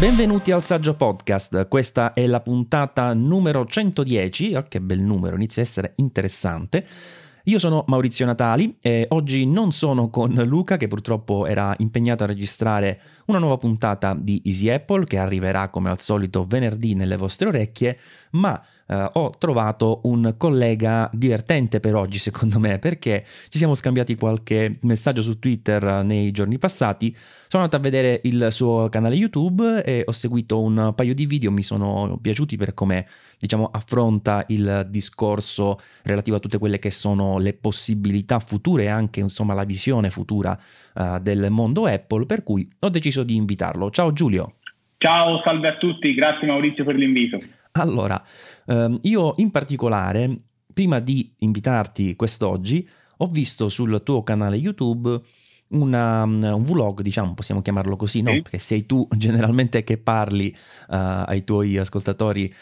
Benvenuti al Saggio Podcast, questa è la puntata numero 110, oh, che bel numero, inizia a essere interessante. Io sono Maurizio Natali e oggi non sono con Luca che purtroppo era impegnato a registrare una nuova puntata di Easy Apple che arriverà come al solito venerdì nelle vostre orecchie, ma Uh, ho trovato un collega divertente per oggi, secondo me, perché ci siamo scambiati qualche messaggio su Twitter nei giorni passati. Sono andato a vedere il suo canale YouTube e ho seguito un paio di video, mi sono piaciuti per come diciamo, affronta il discorso relativo a tutte quelle che sono le possibilità future e anche insomma, la visione futura uh, del mondo Apple, per cui ho deciso di invitarlo. Ciao Giulio. Ciao, salve a tutti, grazie Maurizio per l'invito. Allora, ehm, io in particolare, prima di invitarti quest'oggi, ho visto sul tuo canale YouTube una, un vlog, diciamo, possiamo chiamarlo così, no? Perché sei tu generalmente che parli uh, ai tuoi ascoltatori,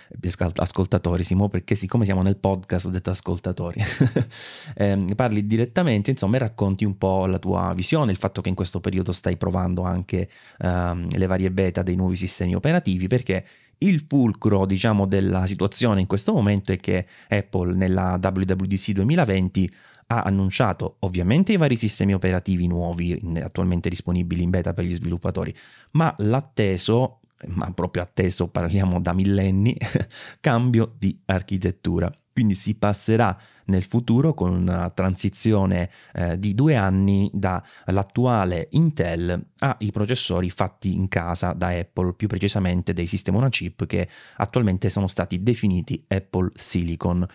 ascoltatori, Simo, perché siccome siamo nel podcast ho detto ascoltatori, eh, parli direttamente, insomma, e racconti un po' la tua visione, il fatto che in questo periodo stai provando anche uh, le varie beta dei nuovi sistemi operativi, perché il fulcro, diciamo, della situazione in questo momento è che Apple nella WWDC 2020 ha annunciato ovviamente i vari sistemi operativi nuovi attualmente disponibili in beta per gli sviluppatori, ma l'atteso, ma proprio atteso parliamo da millenni, cambio di architettura. Quindi si passerà nel futuro con una transizione eh, di due anni dall'attuale Intel ai processori fatti in casa da Apple, più precisamente dei sistemi on chip che attualmente sono stati definiti Apple Silicon.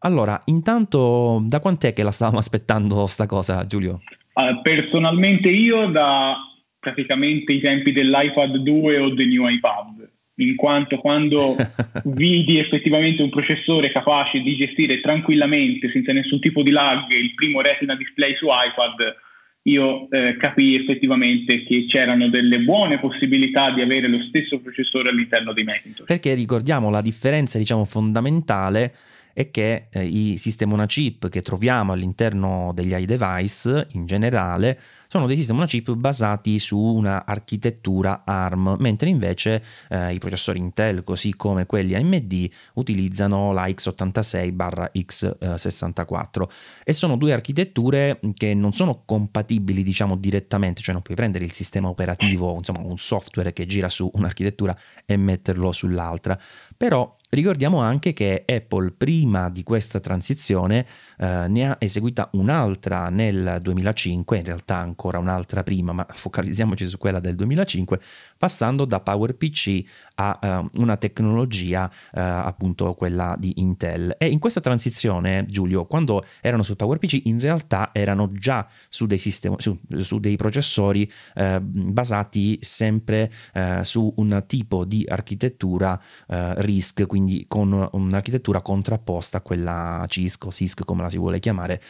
Allora, intanto da quant'è che la stavamo aspettando sta cosa, Giulio? Uh, personalmente io da praticamente i tempi dell'iPad 2 o del new iPad in quanto quando vidi effettivamente un processore capace di gestire tranquillamente, senza nessun tipo di lag, il primo Retina display su iPad, io eh, capii effettivamente che c'erano delle buone possibilità di avere lo stesso processore all'interno dei Macintosh. Perché ricordiamo la differenza, diciamo, fondamentale è che eh, i sistemi on chip che troviamo all'interno degli iDevice in generale sono dei sistemi on chip basati su una architettura ARM, mentre invece eh, i processori Intel, così come quelli AMD, utilizzano la x86-x64 e sono due architetture che non sono compatibili, diciamo, direttamente, cioè non puoi prendere il sistema operativo, insomma, un software che gira su un'architettura e metterlo sull'altra. Però Ricordiamo anche che Apple prima di questa transizione eh, ne ha eseguita un'altra nel 2005, in realtà ancora un'altra prima, ma focalizziamoci su quella del 2005, passando da PowerPC a uh, una tecnologia uh, appunto quella di Intel. E in questa transizione, Giulio, quando erano su PowerPC, in realtà erano già su dei, sistemi, su, su dei processori uh, basati sempre su un tipo di architettura RISC, quindi con un'architettura contrapposta a quella CISC o CISC come la si vuole chiamare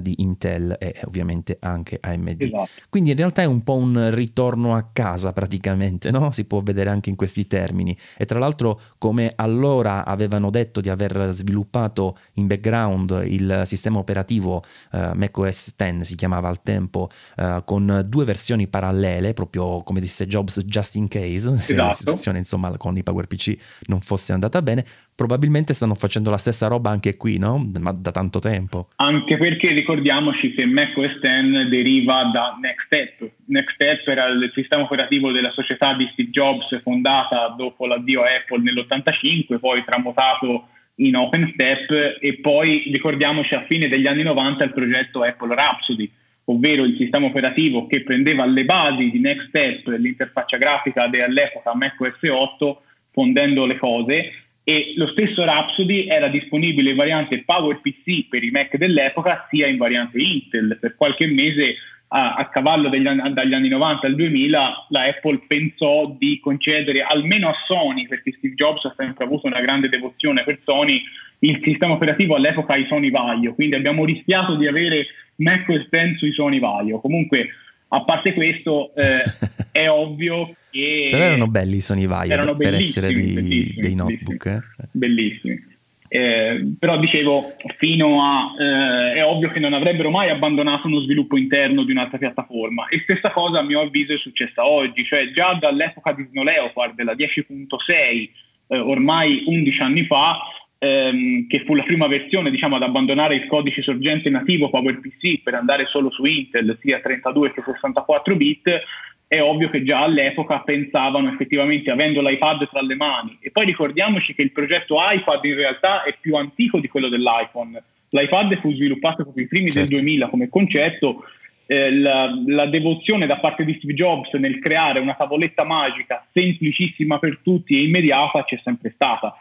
di Intel e ovviamente anche AMD. Esatto. Quindi in realtà è un po' un ritorno a casa praticamente no? si può vedere anche in questi termini. E tra l'altro, come allora avevano detto di aver sviluppato in background il sistema operativo uh, macOS 10, si chiamava al tempo, uh, con due versioni parallele, proprio come disse Jobs, just in case, esatto. la situazione insomma con i PowerPC non fosse andata bene, probabilmente stanno facendo la stessa roba anche qui, no? Ma da tanto tempo. Anche perché ricordiamoci che macOS 10 deriva da NextStep. NextStep era il sistema operativo della società di Steve Jobs fondata dopo l'addio Apple nell'85, poi tramutato in OpenStep e poi ricordiamoci a fine degli anni 90 il progetto Apple Rhapsody, ovvero il sistema operativo che prendeva le basi di NextStep, l'interfaccia grafica dell'epoca macOS 8, fondendo le cose e lo stesso Rhapsody era disponibile in variante PowerPC per i Mac dell'epoca sia in variante Intel. Per qualche mese a, a cavallo degli, dagli anni 90 al 2000 la Apple pensò di concedere almeno a Sony, perché Steve Jobs ha sempre avuto una grande devozione per Sony, il sistema operativo all'epoca ai Sony Vaio, quindi abbiamo rischiato di avere macOS 10 sui Sony Vaio. Comunque, a parte questo, eh, è ovvio che... Però erano belli i Sony Vaio per essere di, dei notebook. Bellissimi. Eh? bellissimi. Eh, però dicevo, fino a... Eh, è ovvio che non avrebbero mai abbandonato uno sviluppo interno di un'altra piattaforma. E stessa cosa a mio avviso è successa oggi, cioè già dall'epoca di Snow Leopard, della 10.6, eh, ormai 11 anni fa, ehm, che fu la prima versione diciamo, ad abbandonare il codice sorgente nativo PowerPC per andare solo su Intel, sia 32 che 64 bit, è ovvio che già all'epoca pensavano effettivamente avendo l'iPad tra le mani. E poi ricordiamoci che il progetto iPad in realtà è più antico di quello dell'iPhone. L'iPad fu sviluppato proprio i primi certo. del 2000 come concetto. Eh, la, la, devozione da parte di Steve Jobs nel creare una tavoletta magica semplicissima per tutti e immediata c'è sempre stata.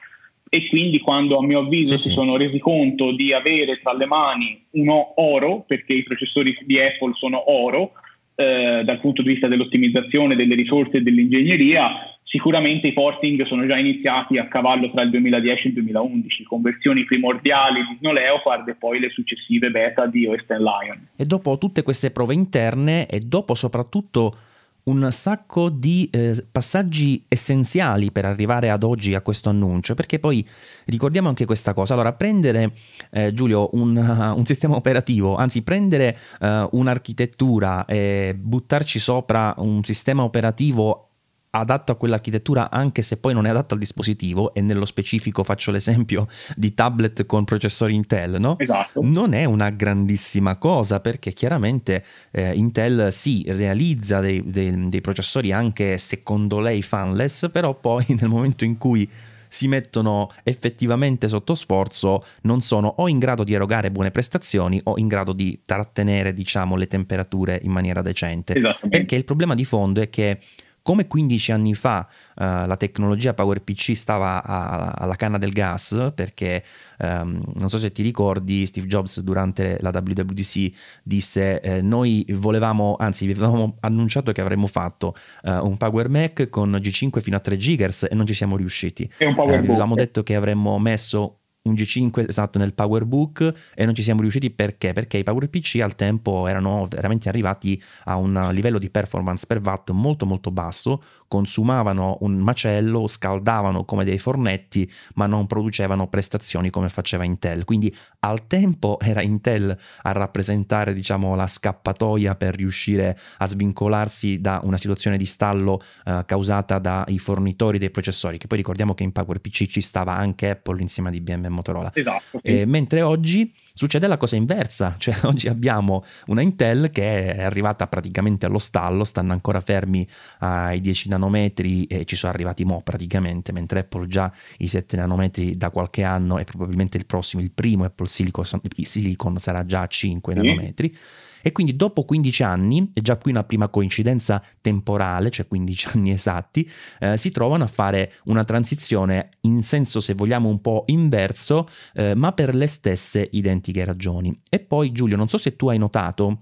E quindi quando a mio avviso sì, si sì. sono resi conto di avere tra le mani uno oro, perché i processori di Apple sono oro, eh, dal punto di vista dell'ottimizzazione delle risorse e dell'ingegneria, sicuramente i porting sono già iniziati a cavallo tra il 2010 e il 2011, con versioni primordiali di Snow Leopard e poi le successive beta di OS Lion. E dopo tutte queste prove interne e dopo soprattutto un sacco di eh, passaggi essenziali per arrivare ad oggi a questo annuncio, perché poi ricordiamo anche questa cosa. Allora, prendere, eh, Giulio, un, uh, un, sistema operativo, anzi prendere uh, un'architettura e buttarci sopra un sistema operativo adatto a quell'architettura anche se poi non è adatto al dispositivo e nello specifico faccio l'esempio di tablet con processori Intel, no? Esatto. Non è una grandissima cosa perché chiaramente eh, Intel si sì, realizza dei, dei, dei processori anche secondo lei fanless, però poi nel momento in cui si mettono effettivamente sotto sforzo non sono o in grado di erogare buone prestazioni o in grado di trattenere diciamo le temperature in maniera decente perché il problema di fondo è che come 15 anni fa uh, la tecnologia PowerPC stava a, alla canna del gas, perché um, non so se ti ricordi, Steve Jobs durante la WWDC disse eh, noi volevamo, anzi vi avevamo annunciato che avremmo fatto uh, un Power Mac con G5 fino a 3 GHz e non ci siamo riusciti. E un Power uh, avevamo detto che avremmo messo un G5 esatto nel PowerBook e non ci siamo riusciti perché? Perché i PowerPC al tempo erano veramente arrivati a un livello di performance per watt molto molto basso, consumavano un macello, scaldavano come dei fornetti, ma non producevano prestazioni come faceva Intel. Quindi al tempo era Intel a rappresentare, diciamo, la scappatoia per riuscire a svincolarsi da una situazione di stallo eh, causata dai fornitori dei processori, che poi ricordiamo che in PowerPC ci stava anche Apple insieme a IBM e Motorola. Esatto. Sì. Eh, mentre oggi Succede la cosa inversa, cioè oggi abbiamo una Intel che è arrivata praticamente allo stallo, stanno ancora fermi ai 10 nanometri e ci sono arrivati mo praticamente, mentre Apple già i 7 nanometri da qualche anno e probabilmente il prossimo, il primo Apple Silicon, Silicon sarà già a 5 mm. nanometri. E quindi dopo 15 anni, e già qui una prima coincidenza temporale, cioè 15 anni esatti, eh, si trovano a fare una transizione in senso, se vogliamo, un po' inverso, eh, ma per le stesse identiche ragioni. E poi Giulio, non so se tu hai notato,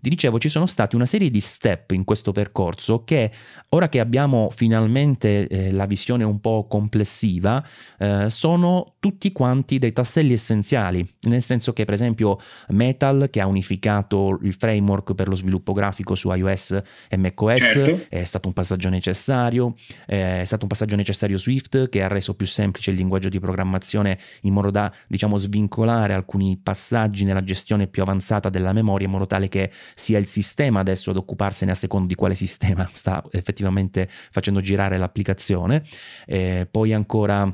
ti dicevo, ci sono stati una serie di step in questo percorso che ora che abbiamo finalmente eh, la visione un po' complessiva, eh, sono tutti quanti dei tasselli essenziali, nel senso che per esempio Metal che ha unificato il framework per lo sviluppo grafico su iOS e macOS certo. è stato un passaggio necessario, è stato un passaggio necessario Swift che ha reso più semplice il linguaggio di programmazione in modo da diciamo svincolare alcuni passaggi nella gestione più avanzata della memoria in modo tale che sia il sistema adesso ad occuparsene a secondo di quale sistema sta effettivamente facendo girare l'applicazione. Eh, poi ancora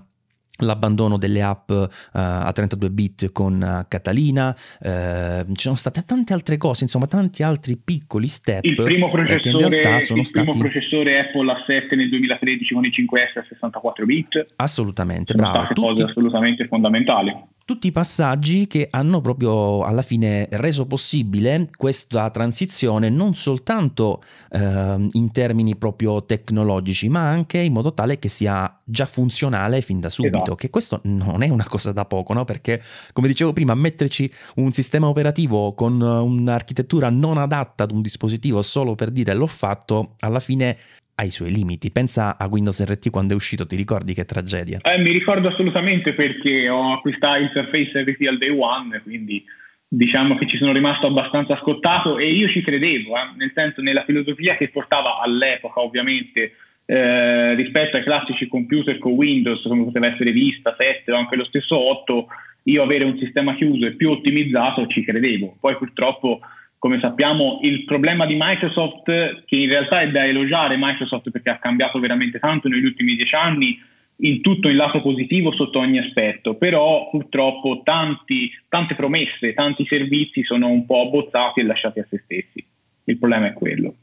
l'abbandono delle app uh, a 32 bit con uh, Catalina, uh, ci sono state tante altre cose, insomma tanti altri piccoli step il primo processore, che in realtà sono il stati... primo processore Apple A7 nel 2013 con i 5S a 64 bit. Assolutamente, sono bravo. Tutti... cose assolutamente fondamentali tutti i passaggi che hanno proprio alla fine reso possibile questa transizione non soltanto eh, in termini proprio tecnologici, ma anche in modo tale che sia già funzionale fin da subito, esatto. che questo non è una cosa da poco, no? perché come dicevo prima, metterci un sistema operativo con un'architettura non adatta ad un dispositivo solo per dire l'ho fatto, alla fine ha i suoi limiti. Pensa a Windows RT quando è uscito, ti ricordi che tragedia? Eh, mi ricordo assolutamente perché ho acquistato il Surface RT al day one, quindi diciamo che ci sono rimasto abbastanza scottato e io ci credevo, eh, nel senso nella filosofia che portava all'epoca ovviamente eh, rispetto ai classici computer con Windows, come poteva essere Vista, 7 o anche lo stesso 8, io avere un sistema chiuso e più ottimizzato ci credevo. Poi purtroppo, come sappiamo, il problema di Microsoft, che in realtà è da elogiare Microsoft perché ha cambiato veramente tanto negli ultimi dieci anni, in tutto in lato positivo sotto ogni aspetto, però purtroppo tanti, tante promesse, tanti servizi sono un po' abbozzati e lasciati a se stessi. Il problema è quello.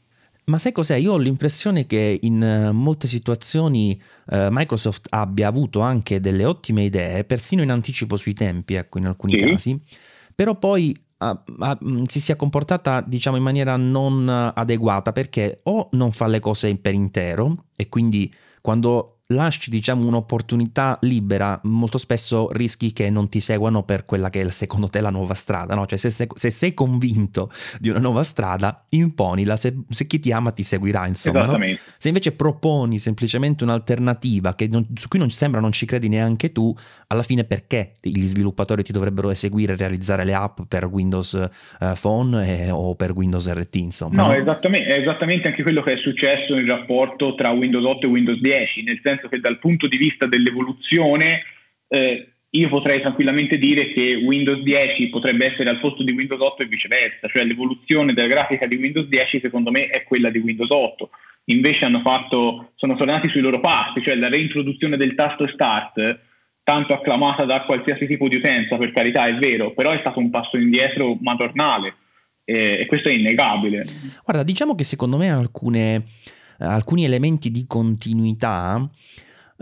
Ma sai cos'è? Io ho l'impressione che in eh, molte situazioni uh, Microsoft abbia avuto anche delle ottime idee, persino in anticipo sui tempi, ecco, in alcuni sì. casi, però poi si sia comportata, diciamo, in maniera non adeguata perché o non fa le cose per intero e quindi quando lasci diciamo un'opportunità libera, molto spesso rischi che non ti seguano per quella che è secondo te la nuova strada, no? Cioè se, se, se sei convinto di una nuova strada, imponila, se, se chi ti ama ti seguirà, insomma. No? Se invece proponi semplicemente un'alternativa non, su cui non sembra non ci credi neanche tu, alla fine perché gli sviluppatori ti dovrebbero eseguire e realizzare le app per Windows uh, Phone e, o per Windows RT, insomma? No, no? Esattamente, è esattamente anche quello che è successo nel rapporto tra Windows 8 e Windows 10, nel senso che dal punto di vista dell'evoluzione eh, io potrei tranquillamente dire che Windows 10 potrebbe essere al posto di Windows 8 e viceversa, cioè l'evoluzione della grafica di Windows 10 secondo me è quella di Windows 8. Invece fatto, sono tornati sui loro passi, cioè la reintroduzione del tasto Start, tanto acclamata da qualsiasi tipo di utenza, per carità è vero, però è stato un passo indietro madornale eh, e questo è innegabile. Guarda, diciamo che secondo me alcune alcuni elementi di continuità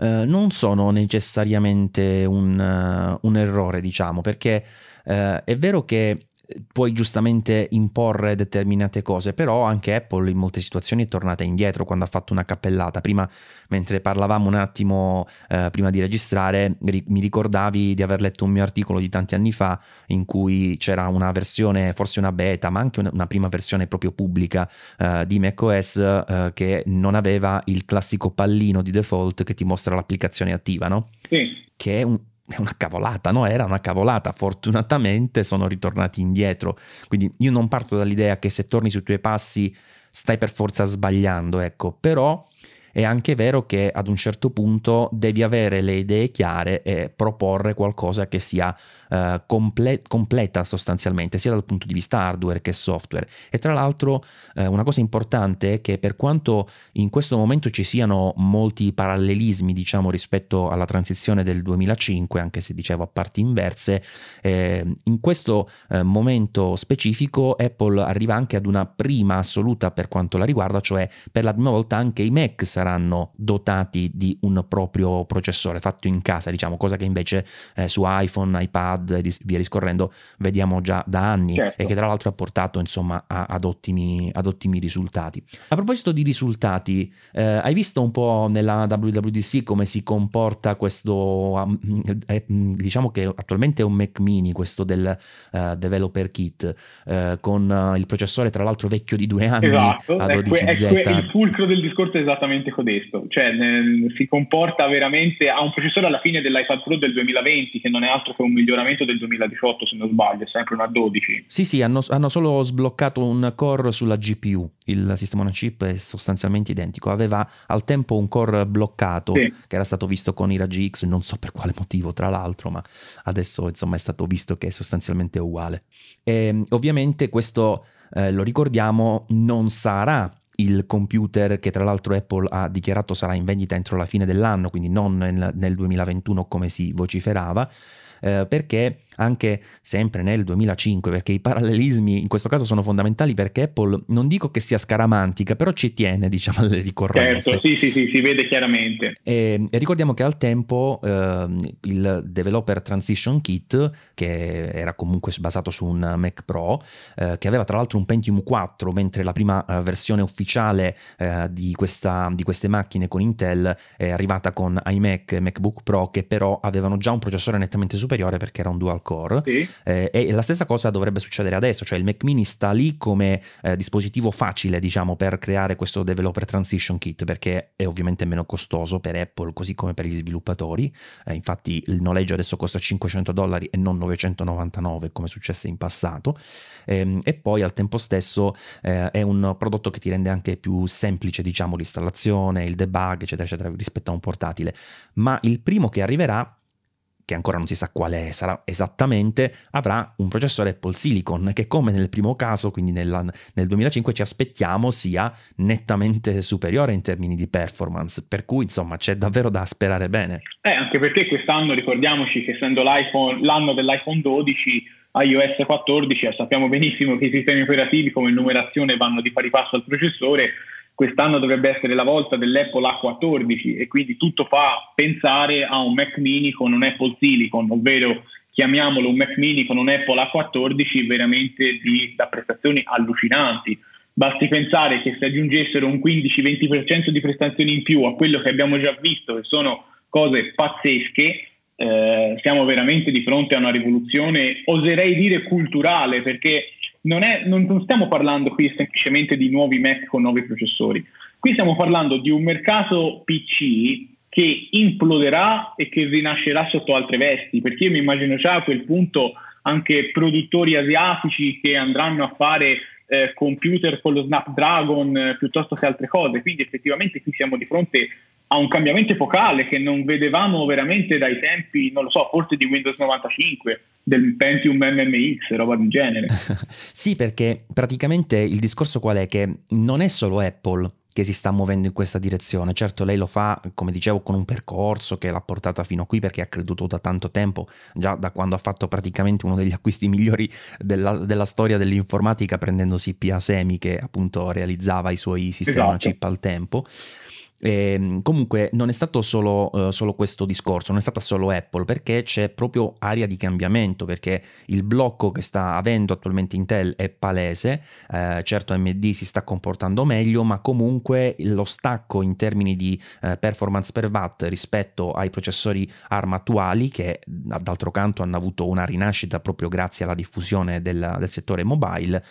eh, non sono necessariamente un, uh, un errore, diciamo, perché eh, è vero che puoi giustamente imporre determinate cose, però anche Apple in molte situazioni è tornata indietro quando ha fatto una cappellata. Prima, mentre parlavamo un attimo eh, prima di registrare, ri- mi ricordavi di aver letto un mio articolo di tanti anni fa in cui c'era una versione, forse una beta, ma anche una, una prima versione proprio pubblica eh, di macOS eh, che non aveva il classico pallino di default che ti mostra l'applicazione attiva, no? Sì. Che è un, è una cavolata, no? Era una cavolata. Fortunatamente sono ritornati indietro. Quindi io non parto dall'idea che se torni sui tuoi passi stai per forza sbagliando, ecco. Però è anche vero che ad un certo punto devi avere le idee chiare e proporre qualcosa che sia uh, comple- completa sostanzialmente, sia dal punto di vista hardware che software. E tra l'altro uh, una cosa importante è che per quanto in questo momento ci siano molti parallelismi, diciamo, rispetto alla transizione del 2005, anche se dicevo a parti inverse, eh, in questo eh, momento specifico Apple arriva anche ad una prima assoluta per quanto la riguarda, cioè per la prima volta anche i Mac saranno dotati di un proprio processore fatto in casa, diciamo, cosa che invece eh, su iPhone, iPad e via discorrendo vediamo già da anni certo. e che tra l'altro ha portato insomma a, ad, ottimi, ad, ottimi, risultati. A proposito di risultati, eh, hai visto un po' nella WWDC come si comporta questo, um, eh, diciamo che attualmente è un Mac mini, questo del uh, developer kit, uh, con uh, il processore tra l'altro vecchio di due anni esatto, a 12Z. È que- il fulcro del discorso è esattamente codesto, cioè nel, si comporta veramente, ha un processore alla fine dell'iPad Pro del 2020 che non è altro che un miglioramento del 2018 se non sbaglio, è sempre una 12. Sì sì, hanno, hanno solo sbloccato un core sulla GPU, il sistema on chip è sostanzialmente identico, aveva al tempo un core bloccato sì. che era stato visto con i raggi X, non so per quale motivo tra l'altro, ma adesso insomma è stato visto che è sostanzialmente uguale. E, ovviamente questo... Eh, lo ricordiamo, non sarà il computer che tra l'altro Apple ha dichiarato sarà in vendita entro la fine dell'anno, quindi non nel, nel 2021 come si vociferava, eh, perché anche sempre nel 2005, perché i parallelismi in questo caso sono fondamentali perché Apple non dico che sia scaramantica, però ci tiene diciamo alle ricorrenze. Certo, sì, sì, sì, si vede chiaramente. E, e ricordiamo che al tempo eh, il Developer Transition Kit, che era comunque basato su un Mac Pro, eh, che aveva tra l'altro un Pentium 4, mentre la prima eh, versione ufficiale eh, di, questa, di queste macchine con Intel è arrivata con iMac e MacBook Pro, che però avevano già un processore nettamente superiore perché era un dual core Core sì. eh, e la stessa cosa dovrebbe succedere adesso, cioè il Mac mini sta lì come eh, dispositivo facile diciamo per creare questo developer transition kit perché è ovviamente meno costoso per Apple così come per gli sviluppatori, eh, infatti il noleggio adesso costa 500 dollari e non 999 come successe in passato. Ehm, e poi al tempo stesso eh, è un prodotto che ti rende anche più semplice diciamo l'installazione, il debug eccetera eccetera rispetto a un portatile, ma il primo che arriverà che ancora non si sa quale sarà esattamente, avrà un processore Apple Silicon che come nel primo caso, quindi nella, nel 2005, ci aspettiamo sia nettamente superiore in termini di performance, per cui insomma c'è davvero da sperare bene. Eh, anche perché quest'anno ricordiamoci che essendo l'anno dell'iPhone 12, iOS 14, sappiamo benissimo che i sistemi operativi come numerazione vanno di pari passo al processore, quest'anno dovrebbe essere la volta dell'Apple A14 e quindi tutto fa pensare a un Mac mini con un Apple Silicon, ovvero chiamiamolo un Mac mini con un Apple A14 veramente di, da prestazioni allucinanti. Basti pensare che se aggiungessero un 15-20% di prestazioni in più a quello che abbiamo già visto, che sono cose pazzesche, eh, siamo veramente di fronte a una rivoluzione, oserei dire culturale, perché non, è, non, non stiamo parlando qui semplicemente di nuovi Mac con nuovi processori, qui stiamo parlando di un mercato PC che imploderà e che rinascerà sotto altre vesti, perché io mi immagino già a quel punto anche produttori asiatici che andranno a fare eh, computer con lo Snapdragon eh, piuttosto che altre cose, quindi effettivamente qui siamo di fronte a un cambiamento epocale che non vedevamo veramente dai tempi, non lo so, forse di Windows 95, del Pentium MMX, roba del genere. sì, perché praticamente il discorso qual è? Che non è solo Apple che si sta muovendo in questa direzione. Certo, lei lo fa, come dicevo, con un percorso che l'ha portata fino a qui perché ha creduto da tanto tempo, già da quando ha fatto praticamente uno degli acquisti migliori della, della storia dell'informatica, prendendosi PA Semi che appunto realizzava i suoi sistemi esatto. chip al tempo. E, ehm, comunque non è stato solo, uh, solo, questo discorso, non è stata solo Apple, perché c'è proprio aria di cambiamento, perché il blocco che sta avendo attualmente Intel è palese, uh, certo AMD si sta comportando meglio, ma comunque lo stacco in termini di uh, performance per watt rispetto ai processori ARM attuali, che d'altro canto hanno avuto una rinascita proprio grazie alla diffusione del, del settore mobile,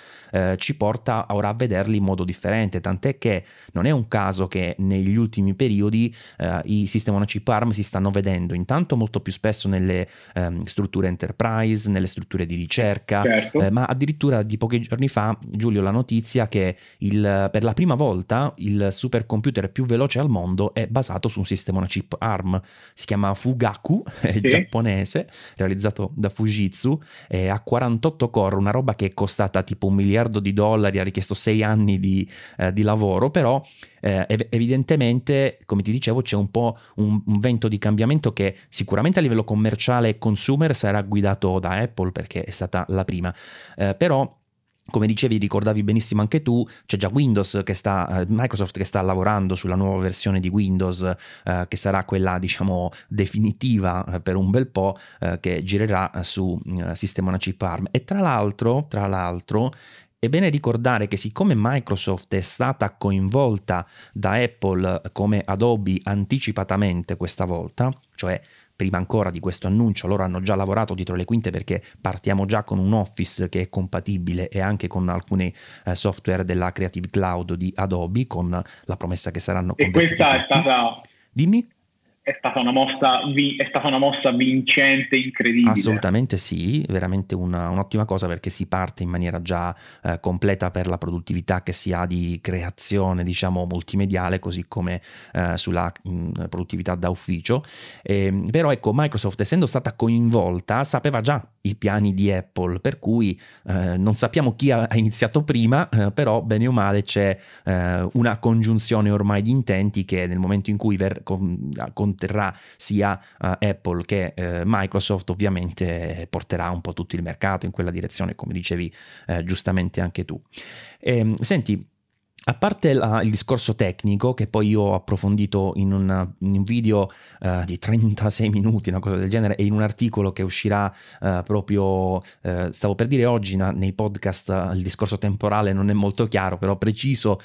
ci porta ora a vederli in modo differente, tant'è che non è un caso che negli ultimi periodi eh, i sistemi on chip ARM si stanno vedendo intanto molto più spesso nelle ehm, strutture enterprise, nelle strutture di ricerca, certo. eh, ma addirittura di pochi giorni fa, Giulio, la notizia che il, per la prima volta il supercomputer più veloce al mondo è basato su un sistema on chip ARM, si chiama Fugaku, è sì. giapponese, realizzato da Fujitsu, è a 48 core, una roba che è costata tipo un miliardo di dollari, ha richiesto sei anni di, eh, di lavoro, però eh, evidentemente, come ti dicevo, c'è un po' un, un, vento di cambiamento che sicuramente a livello commerciale e consumer sarà guidato da Apple perché è stata la prima, eh, però come dicevi, ricordavi benissimo anche tu, c'è già Windows che sta, eh, Microsoft che sta lavorando sulla nuova versione di Windows, eh, che sarà quella, diciamo, definitiva eh, per un bel po', eh, che girerà su eh, sistema una chip ARM. E tra l'altro, tra l'altro, è bene ricordare che siccome Microsoft è stata coinvolta da Apple come Adobe anticipatamente questa volta, cioè prima ancora di questo annuncio loro hanno già lavorato dietro le quinte perché partiamo già con un Office che è compatibile e anche con alcuni eh, software della Creative Cloud di Adobe con la promessa che saranno convertiti. E questa tutti. è stata... Dimmi è stata una mossa, è stata una mossa vincente, incredibile. Assolutamente sì, veramente una, un'ottima cosa perché si parte in maniera già eh, completa per la produttività che si ha di creazione, diciamo, multimediale, così come eh, sulla mh, produttività da ufficio. E, ehm, però ecco, Microsoft essendo stata coinvolta sapeva già i piani di Apple, per cui eh, non sappiamo chi ha iniziato prima, eh, però bene o male c'è eh, una congiunzione ormai di intenti che nel momento in cui ver- con, conterrà sia uh, Apple che uh, Microsoft ovviamente porterà un po' tutto il mercato in quella direzione, come dicevi uh, giustamente anche tu. E, ehm, senti, a parte la, il discorso tecnico, che poi io ho approfondito in, una, in un video uh, di 36 minuti, una cosa del genere, e in un articolo che uscirà uh, proprio, uh, stavo per dire oggi na, nei podcast, il discorso temporale non è molto chiaro, però preciso,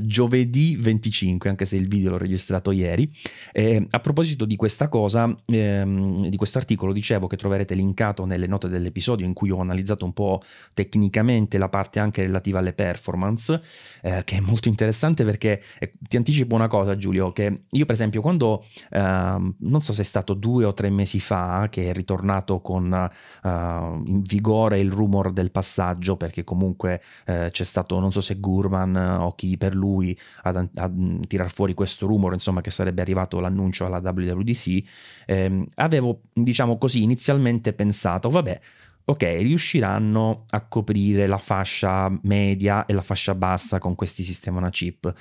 giovedì 25, anche se il video l'ho registrato ieri. E, a proposito di questa cosa, ehm, di questo articolo, dicevo che troverete linkato nelle note dell'episodio in cui ho analizzato un po' tecnicamente la parte anche relativa alle performance, che è molto interessante perché eh, ti anticipo una cosa Giulio, che io per esempio quando, eh, non so se è stato due o tre mesi fa che è ritornato con eh, in vigore il rumor del passaggio, perché comunque eh, c'è stato, non so se Gurman o chi per lui a, a tirar fuori questo rumor, insomma che sarebbe arrivato l'annuncio alla WWDC, ehm, avevo diciamo così inizialmente pensato, vabbè, ok, riusciranno a coprire la fascia media e la fascia bassa con questi sistemi una chip.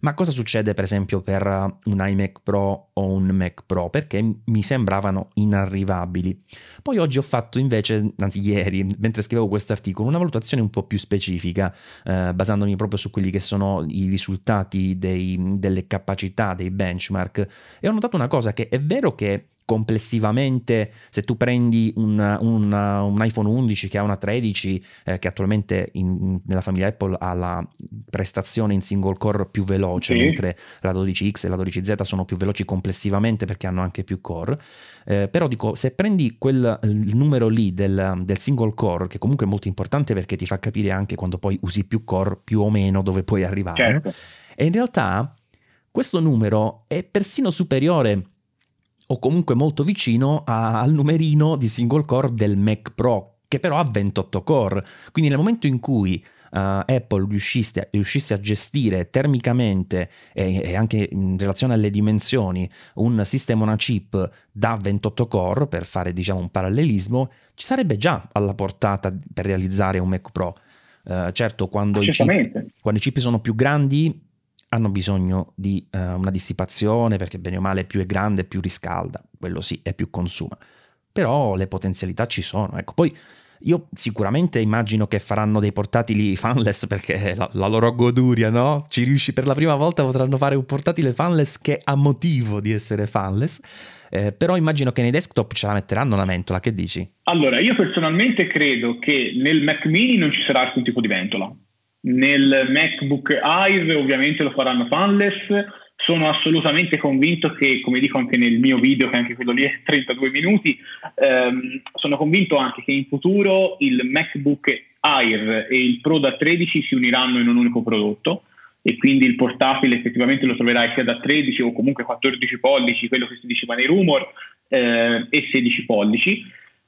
Ma cosa succede per esempio per un iMac Pro o un Mac Pro? Perché mi sembravano inarrivabili. Poi oggi ho fatto invece, anzi ieri, mentre scrivevo questo articolo, una valutazione un po' più specifica, eh, basandomi proprio su quelli che sono i risultati dei, delle capacità dei benchmark. E ho notato una cosa che è vero che complessivamente, se tu prendi un, un, un, iPhone 11 che ha una 13, eh, che attualmente in, nella famiglia Apple ha la prestazione in single core più veloce, sì. mentre la 12X e la 12Z sono più veloci complessivamente perché hanno anche più core. Eh, però dico, se prendi quel il numero lì del, del, single core, che comunque è molto importante perché ti fa capire anche quando poi usi più core, più o meno dove puoi arrivare, certo. e in realtà questo numero è persino superiore o comunque molto vicino a, al numerino di single core del Mac Pro, che però ha 28 core. Quindi nel momento in cui uh, Apple riuscisse, riuscisse, a gestire termicamente e, e, anche in relazione alle dimensioni un sistema una chip da 28 core, per fare diciamo un parallelismo, ci sarebbe già alla portata per realizzare un Mac Pro. Uh, certo, quando i, chip, quando i chip sono più grandi hanno bisogno di uh, una dissipazione perché bene o male più è grande più riscalda, quello sì, e più consuma. Però le potenzialità ci sono. Ecco, poi io sicuramente immagino che faranno dei portatili fanless perché la, la loro goduria, no? Ci riusci per la prima volta potranno fare un portatile fanless che ha motivo di essere fanless. Eh, però immagino che nei desktop ce la metteranno la ventola, che dici? Allora, io personalmente credo che nel Mac mini non ci sarà alcun tipo di ventola nel MacBook Air ovviamente lo faranno fanless. Sono assolutamente convinto che, come dico anche nel mio video, che anche quello lì è 32 minuti, ehm, sono convinto anche che in futuro il MacBook Air e il Pro da 13 si uniranno in un unico prodotto e quindi il portatile effettivamente lo troverai sia da 13 o comunque 14 pollici, quello che si diceva nei rumor, eh, e 16 pollici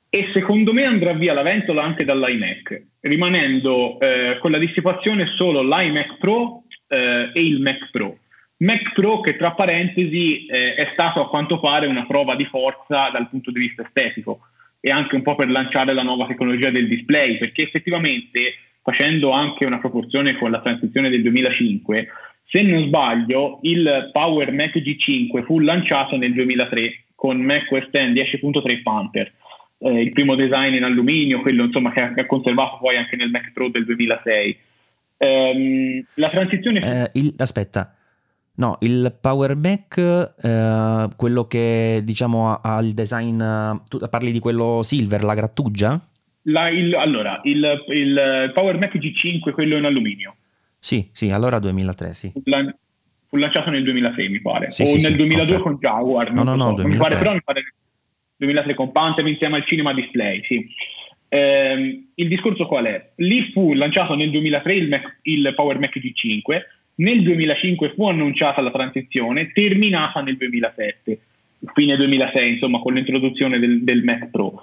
e secondo me andrà via la ventola anche dall'iMac, rimanendo eh, con la dissipazione solo l'iMac Pro eh, e il Mac Pro. Mac Pro che tra parentesi eh, è stato a quanto pare una prova di forza dal punto di vista estetico e anche un po' per lanciare la nuova tecnologia del display, perché effettivamente facendo anche una proporzione con la transizione del 2005, se non sbaglio il Power Mac G5 fu lanciato nel 2003 con Mac OS X 10.3 Panther eh, il primo design in alluminio, quello insomma, che, ha, conservato poi anche nel Mac Pro del 2006. Ehm, la transizione... Eh, il, aspetta, no, il Power Mac, eh, quello che diciamo ha, il design, tu parli di quello silver, la grattugia? La, il, allora, il, il, Power Mac G5, quello in alluminio. Sì, sì, allora 2003, sì. La, fu lanciato nel 2006, mi pare. Sì, o sì, nel sì, 2002 confermo. con Jaguar. No, no, no, so. mi pare, però mi pare 2003 con Panther insieme al cinema display, sì. Eh, il discorso qual è? Lì fu lanciato nel 2003 il, Mac, il Power Mac G5, nel 2005 fu annunciata la transizione, terminata nel 2007, fine 2006, insomma, con l'introduzione del, del Mac Pro.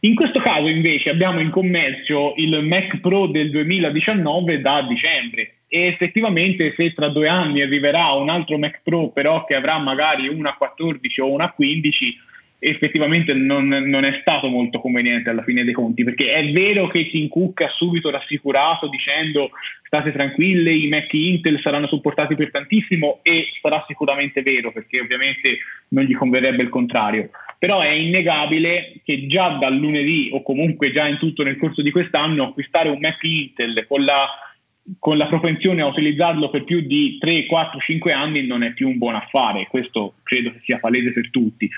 In questo caso invece abbiamo in commercio il Mac Pro del 2019 da dicembre e effettivamente se tra due anni arriverà un altro Mac Pro però che avrà magari una 14 o una 15 effettivamente non, non, è stato molto conveniente alla fine dei conti, perché è vero che Cook ha subito rassicurato dicendo state tranquille, i Mac Intel saranno supportati per tantissimo e sarà sicuramente vero, perché ovviamente non gli converrebbe il contrario. Però è innegabile che già dal lunedì o comunque già in tutto nel corso di quest'anno acquistare un Mac Intel con la con la propensione a utilizzarlo per più di 3, 4, 5 anni non è più un buon affare, questo credo sia palese per tutti.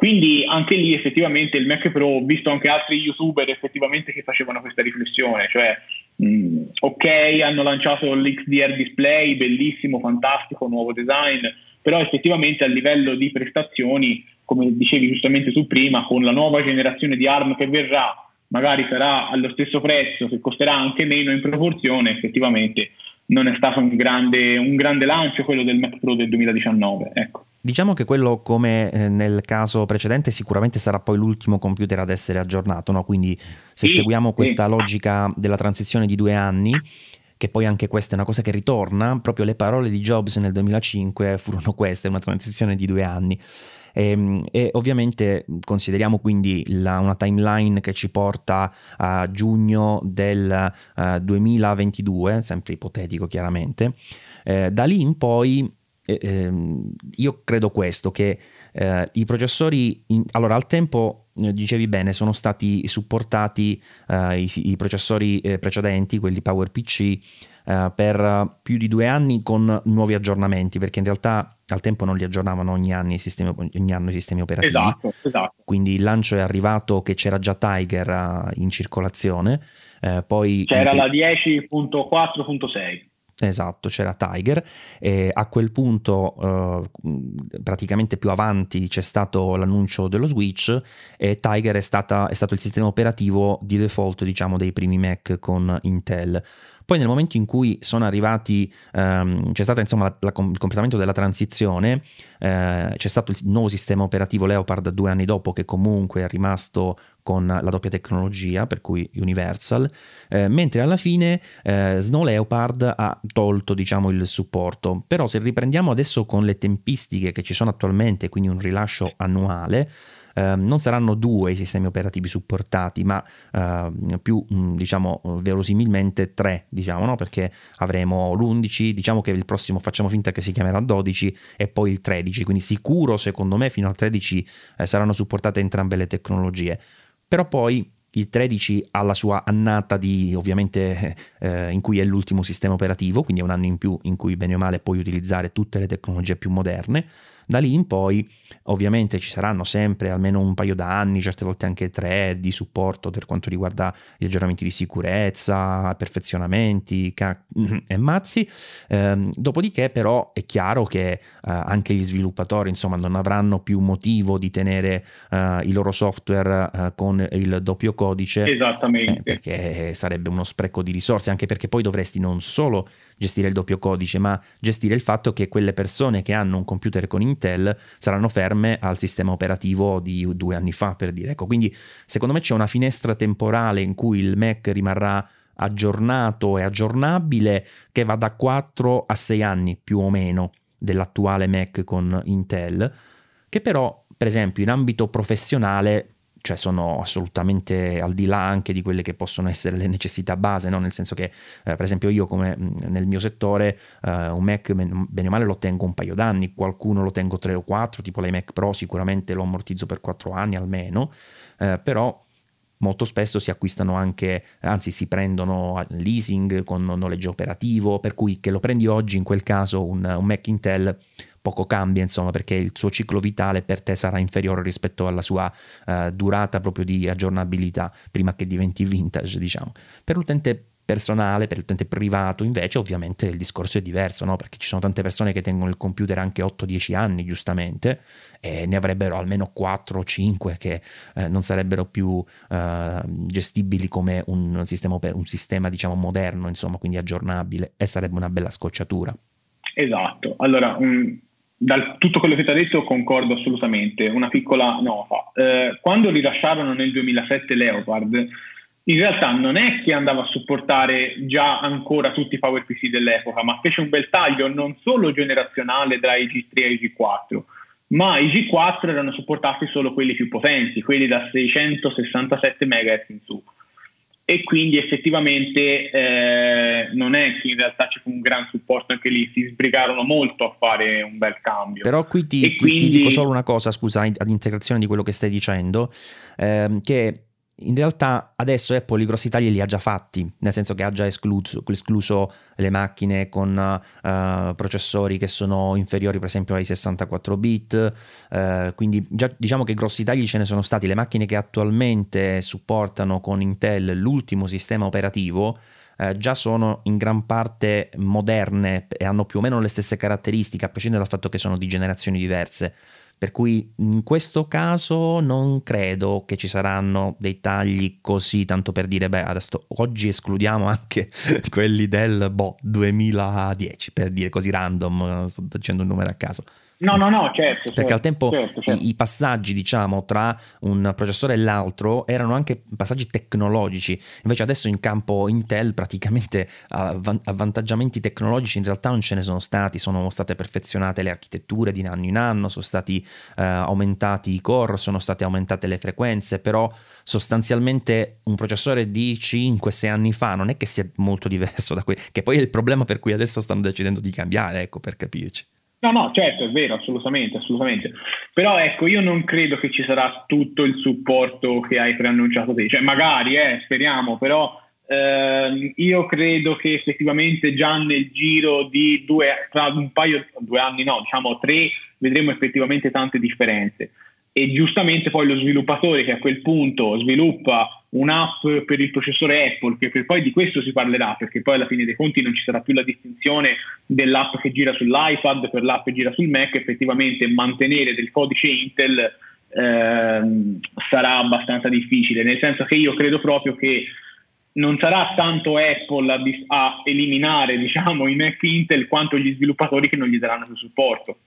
Quindi anche lì effettivamente il Mac Pro, ho visto anche altri youtuber effettivamente che facevano questa riflessione, cioè mh, ok hanno lanciato l'XDR display, bellissimo, fantastico, nuovo design, però effettivamente a livello di prestazioni, come dicevi giustamente tu prima, con la nuova generazione di ARM che verrà, magari sarà allo stesso prezzo, che costerà anche meno in proporzione, effettivamente non è stato un grande, un grande lancio quello del Mac Pro del 2019. Ecco. Diciamo che quello, come eh, nel caso precedente, sicuramente sarà poi l'ultimo computer ad essere aggiornato, no? quindi se sì, seguiamo questa sì. logica della transizione di due anni, che poi anche questa è una cosa che ritorna, proprio le parole di Jobs nel 2005 furono queste, una transizione di due anni. E, ehm, e ovviamente consideriamo quindi la, una timeline che ci porta a giugno del uh, eh, 2022, sempre ipotetico chiaramente. Eh, da lì in poi eh, ehm, io credo questo, che eh, i processori, in, allora al tempo eh, dicevi bene, sono stati supportati eh, i, i, processori eh, precedenti, quelli PowerPC, eh, per più di due anni con nuovi aggiornamenti, perché in realtà al tempo non li aggiornavano ogni anno i sistemi, ogni anno i sistemi operativi. Esatto, esatto. Quindi il lancio è arrivato che c'era già Tiger in circolazione. poi c'era la 10.4.6 Esatto, c'era Tiger e a quel punto eh, praticamente più avanti c'è stato l'annuncio dello Switch e Tiger è, stata, è stato il sistema operativo di default diciamo dei primi Mac con Intel. Poi nel momento in cui sono arrivati, ehm, c'è stato insomma la, la, il completamento della transizione, eh, c'è stato il nuovo sistema operativo Leopard due anni dopo che comunque è rimasto con la doppia tecnologia, per cui Universal, eh, mentre alla fine eh, Snow Leopard ha tolto diciamo, il supporto. Però se riprendiamo adesso con le tempistiche che ci sono attualmente, quindi un rilascio annuale, eh, non saranno due i sistemi operativi supportati, ma eh, più diciamo verosimilmente tre, diciamo, no? perché avremo l'11, diciamo che il prossimo facciamo finta che si chiamerà 12 e poi il 13, quindi sicuro secondo me fino al 13 eh, saranno supportate entrambe le tecnologie. Però poi il 13 ha la sua annata di ovviamente eh, in cui è l'ultimo sistema operativo, quindi è un anno in più in cui bene o male puoi utilizzare tutte le tecnologie più moderne. Da lì in poi ovviamente ci saranno sempre almeno un paio d'anni, certe volte anche tre, di supporto per quanto riguarda gli aggiornamenti di sicurezza, perfezionamenti ca- e mazzi. Ehm, dopodiché però è chiaro che eh, anche gli sviluppatori insomma non avranno più motivo di tenere eh, i loro software eh, con il doppio codice. Esattamente. Eh, perché sarebbe uno spreco di risorse, anche perché poi dovresti non solo gestire il doppio codice, ma gestire il fatto che quelle persone che hanno un computer con Intel saranno ferme al sistema operativo di due anni fa, per dire. Ecco, quindi secondo me c'è una finestra temporale in cui il Mac rimarrà aggiornato e aggiornabile che va da 4 a 6 anni più o meno dell'attuale Mac con Intel, che però per esempio in ambito professionale cioè sono assolutamente al di là anche di quelle che possono essere le necessità base, no? nel senso che eh, per esempio io come nel mio settore eh, un Mac bene o male lo tengo un paio d'anni, qualcuno lo tengo tre o quattro, tipo l'iMac Pro sicuramente lo ammortizzo per quattro anni almeno, eh, però molto spesso si acquistano anche, anzi si prendono leasing con noleggio operativo, per cui che lo prendi oggi in quel caso un, un Mac Intel poco cambia, insomma, perché il suo ciclo vitale per te sarà inferiore rispetto alla sua uh, durata proprio di aggiornabilità prima che diventi vintage, diciamo. Per l'utente personale, per l'utente privato invece ovviamente il discorso è diverso, no? perché ci sono tante persone che tengono il computer anche 8-10 anni giustamente e ne avrebbero almeno 4 o 5 che eh, non sarebbero più eh, gestibili come un sistema, un sistema diciamo moderno, insomma, quindi aggiornabile e sarebbe una bella scocciatura. Esatto, allora da tutto quello che ti ha detto concordo assolutamente. Una piccola nota. Eh, quando rilasciarono nel 2007 Leopard, in realtà non è che andava a supportare già ancora tutti i PowerPC dell'epoca, ma fece un bel taglio non solo generazionale tra i G3 e i G4, ma i G4 erano supportati solo quelli più potenti, quelli da 667 MHz in su e quindi effettivamente eh, non è che in realtà fu un gran supporto anche lì, si sbrigarono molto a fare un bel cambio. Però qui ti, ti, quindi... ti dico solo una cosa, scusa, ad integrazione di quello che stai dicendo, ehm, che in realtà adesso Apple i grossi tagli li ha già fatti, nel senso che ha già escluso, escluso le macchine con uh, processori che sono inferiori per esempio ai 64 bit, uh, quindi già diciamo che grossi tagli ce ne sono stati, le macchine che attualmente supportano con Intel l'ultimo sistema operativo uh, già sono in gran parte moderne e hanno più o meno le stesse caratteristiche, a prescindere dal fatto che sono di generazioni diverse. Per cui in questo caso non credo che ci saranno dei tagli così, tanto per dire, beh, adesso oggi escludiamo anche quelli del boh, 2010, per dire così random, sto dicendo un numero a caso. No, no, no, certo. Perché certo, al tempo certo, certo. I, passaggi, diciamo, tra un processore e l'altro erano anche passaggi tecnologici. Invece adesso in campo Intel praticamente avvantaggiamenti tecnologici in realtà non ce ne sono stati, sono state perfezionate le architetture di anno in anno, sono stati uh, aumentati i core, sono state aumentate le frequenze, però sostanzialmente un processore di 5-6 anni fa non è che sia molto diverso da quello, che poi è il problema per cui adesso stanno decidendo di cambiare, ecco, per capirci. No, no, certo, è vero, assolutamente, assolutamente. Però ecco, io non credo che ci sarà tutto il supporto che hai preannunciato te. Cioè, magari, eh, speriamo, però eh, io credo che effettivamente già nel giro di due, tra un paio, due anni no, diciamo tre, vedremo effettivamente tante differenze e giustamente poi lo sviluppatore che a quel punto sviluppa un'app per il processore Apple, che poi di questo si parlerà, perché poi alla fine dei conti non ci sarà più la distinzione dell'app che gira sull'iPad per l'app che gira sul Mac, effettivamente mantenere del codice Intel ehm, sarà abbastanza difficile, nel senso che io credo proprio che non sarà tanto Apple a, a eliminare diciamo, i Mac Intel quanto gli sviluppatori che non gli daranno più supporto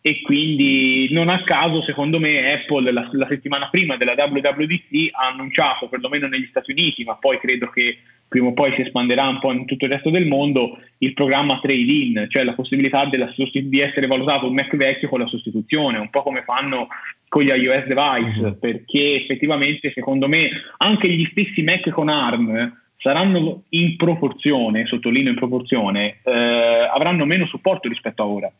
e quindi non a caso secondo me Apple la, la, settimana prima della WWDC ha annunciato perlomeno negli Stati Uniti ma poi credo che prima o poi si espanderà un po' in tutto il resto del mondo il programma trade-in cioè la possibilità della, di essere valutato un Mac vecchio con la sostituzione un po' come fanno con gli iOS device uh-huh. perché effettivamente secondo me anche gli stessi Mac con ARM saranno in proporzione, sottolineo in proporzione, eh, avranno meno supporto rispetto a ora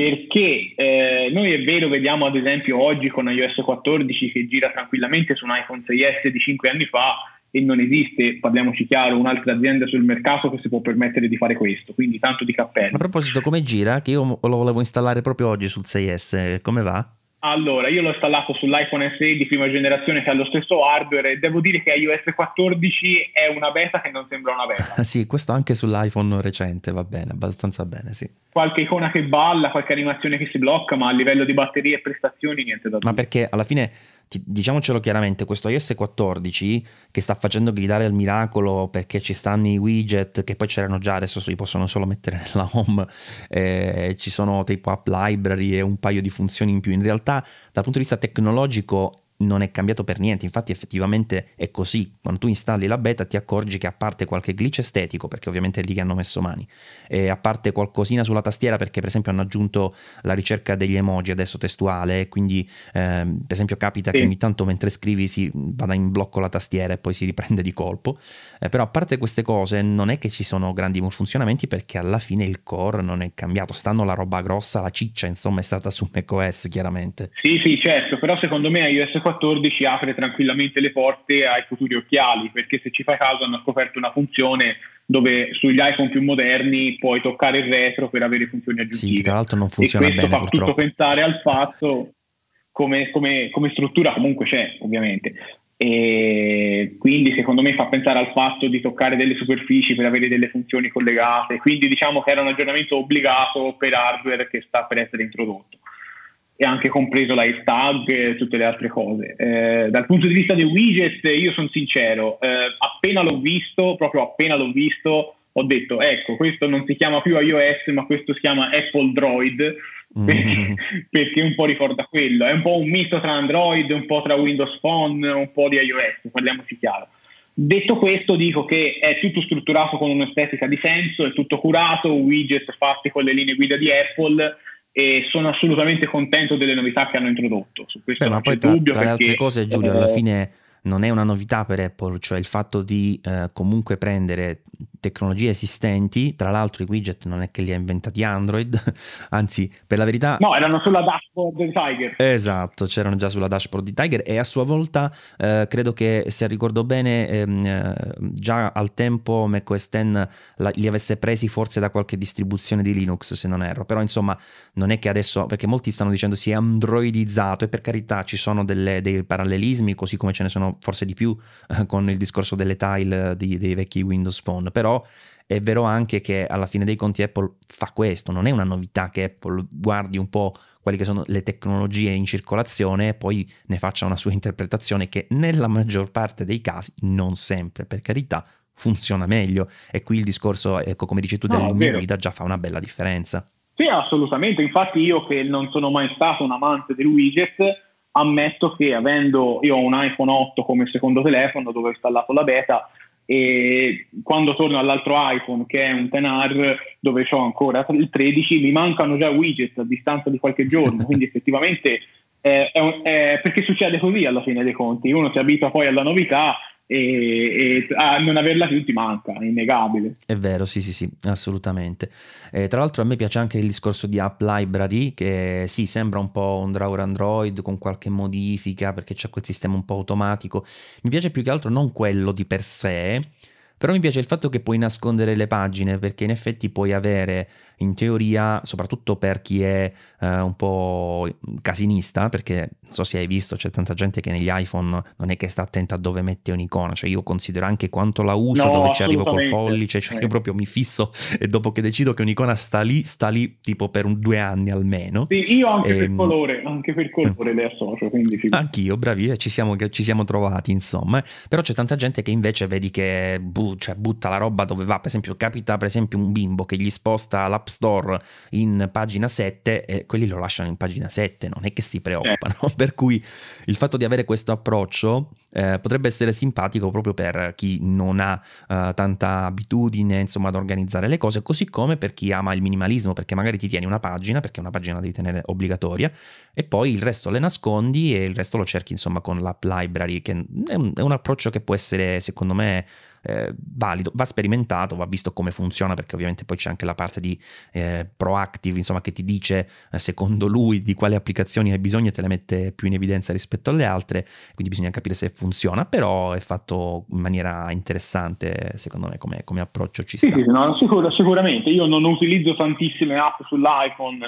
perché eh, noi è vero, vediamo ad esempio oggi con iOS 14 che gira tranquillamente su un iPhone 6S di 5 anni fa e non esiste, parliamoci chiaro, un'altra azienda sul mercato che si può permettere di fare questo, quindi tanto di cappello. A proposito, come gira? Che io lo volevo installare proprio oggi sul 6S, come va? Allora, io l'ho installato sull'iPhone SE di prima generazione che ha lo stesso hardware e devo dire che iOS 14 è una beta che non sembra una beta. sì, questo anche sull'iPhone recente va bene, abbastanza bene, sì. Qualche icona che balla, qualche animazione che si blocca, ma a livello di batterie e prestazioni niente da dire. Ma perché alla fine diciamocelo chiaramente, questo iOS 14 che sta facendo gridare al miracolo perché ci stanno i widget che poi c'erano già, adesso si possono solo mettere nella home, eh, ci sono tipo app library e un paio di funzioni in più. In realtà dal punto di vista tecnologico non è cambiato per niente, infatti effettivamente è così, quando tu installi la beta ti accorgi che a parte qualche glitch estetico, perché ovviamente è lì che hanno messo mani, e a parte qualcosina sulla tastiera perché per esempio hanno aggiunto la ricerca degli emoji adesso testuale, quindi ehm, per esempio capita sì. che ogni tanto mentre scrivi si vada in blocco la tastiera e poi si riprende di colpo, eh, però a parte queste cose non è che ci sono grandi malfunzionamenti perché alla fine il core non è cambiato, stanno la roba grossa, la ciccia insomma è stata su macOS chiaramente. Sì sì certo, però secondo me iOS 14 14 apre tranquillamente le porte ai futuri occhiali, perché se ci fai caso hanno scoperto una funzione dove sugli iPhone più moderni puoi toccare il retro per avere funzioni aggiuntive. Sì, tra l'altro non funziona e questo bene fa purtroppo. tutto pensare al fatto come, come, come struttura comunque c'è, ovviamente. E quindi secondo me fa pensare al fatto di toccare delle superfici per avere delle funzioni collegate, quindi diciamo che era un aggiornamento obbligato per hardware che sta per essere introdotto. E anche compreso live tag e tutte le altre cose. Eh, dal punto di vista dei widget, io sono sincero, eh, appena l'ho visto, proprio appena l'ho visto, ho detto, ecco, questo non si chiama più iOS, ma questo si chiama Apple Droid, mm. perché, un po' ricorda quello, è un po' un misto tra Android, un po' tra Windows Phone, un po' di iOS, parliamoci chiaro. Detto questo, dico che è tutto strutturato con un'estetica di senso, è tutto curato, widget fatti con le linee guida di Apple, e sono assolutamente contento delle novità che hanno introdotto. Su questo Beh, ma poi tra, tra le altre cose, Giulio, alla fine non è una novità per Apple, cioè il fatto di eh, comunque prendere tecnologie esistenti, tra l'altro i widget non è che li ha inventati Android, anzi per la verità... No, erano sulla dashboard di Tiger. Esatto, c'erano già sulla dashboard di Tiger e a sua volta eh, credo che se ricordo bene ehm, eh, già al tempo macOS X la, li avesse presi forse da qualche distribuzione di Linux se non erro, però insomma non è che adesso, perché molti stanno dicendo si è androidizzato e per carità ci sono delle, dei parallelismi così come ce ne sono forse di più eh, con il discorso delle tile di, dei vecchi Windows Phone, però è vero anche che alla fine dei conti Apple fa questo, non è una novità che Apple guardi un po' quelle che sono le tecnologie in circolazione e poi ne faccia una sua interpretazione che nella maggior parte dei casi, non sempre per carità, funziona meglio. E qui il discorso, ecco come dici tu, no, dell'linea guida già fa una bella differenza. Sì, assolutamente. Infatti io che non sono mai stato un amante del widget, ammetto che avendo, io ho un iPhone 8 come secondo telefono dove ho installato la beta, e quando torno all'altro iPhone che è un 10R dove ho ancora il 13 mi mancano già widget a distanza di qualche giorno. Quindi effettivamente è, è, un, è perché succede così alla fine dei conti. Uno si abitua poi alla novità e, e a non averla più ti manca, è innegabile. È vero, sì, sì, sì, assolutamente. Eh, tra l'altro a me piace anche il discorso di App Library, che sì, sembra un po' un drawer Android con qualche modifica, perché c'è quel sistema un po' automatico. Mi piace più che altro non quello di per sé, però mi piace il fatto che puoi nascondere le pagine, perché in effetti puoi avere in teoria, soprattutto per chi è eh, un po' casinista, perché non so se hai visto, c'è tanta gente che negli iPhone non è che sta attenta a dove mette un'icona, cioè io considero anche quanto la uso, no, dove ci arrivo col pollice, cioè io proprio mi fisso e dopo che decido che un'icona sta lì, sta lì tipo per un, due anni almeno. Sì, io anche e, per ehm, colore, anche per colore le associo, quindi. Anch'io, bravi, eh, ci siamo, ci siamo trovati insomma, però c'è tanta gente che invece vedi che bu- cioè, butta la roba dove va, per esempio capita per esempio un bimbo che gli sposta l'app Store in pagina 7 e quelli lo lasciano in pagina 7, non è che si preoccupano. Eh. Per cui il fatto di avere questo approccio eh, potrebbe essere simpatico proprio per chi non ha eh, tanta abitudine insomma ad organizzare le cose, così come per chi ama il minimalismo, perché magari ti tieni una pagina, perché una pagina la devi tenere obbligatoria, e poi il resto le nascondi e il resto lo cerchi insomma con l'app library, che è un, è un approccio che può essere secondo me eh, valido, va sperimentato, va visto come funziona perché ovviamente poi c'è anche la parte di eh, proactive, insomma che ti dice eh, secondo lui di quali applicazioni hai bisogno e te le mette più in evidenza rispetto alle altre, quindi bisogna capire se funziona, però è fatto in maniera interessante secondo me come, come approccio ci sta. Sì, sì, no, sicur- sicuramente, io non utilizzo tantissime app sull'iPhone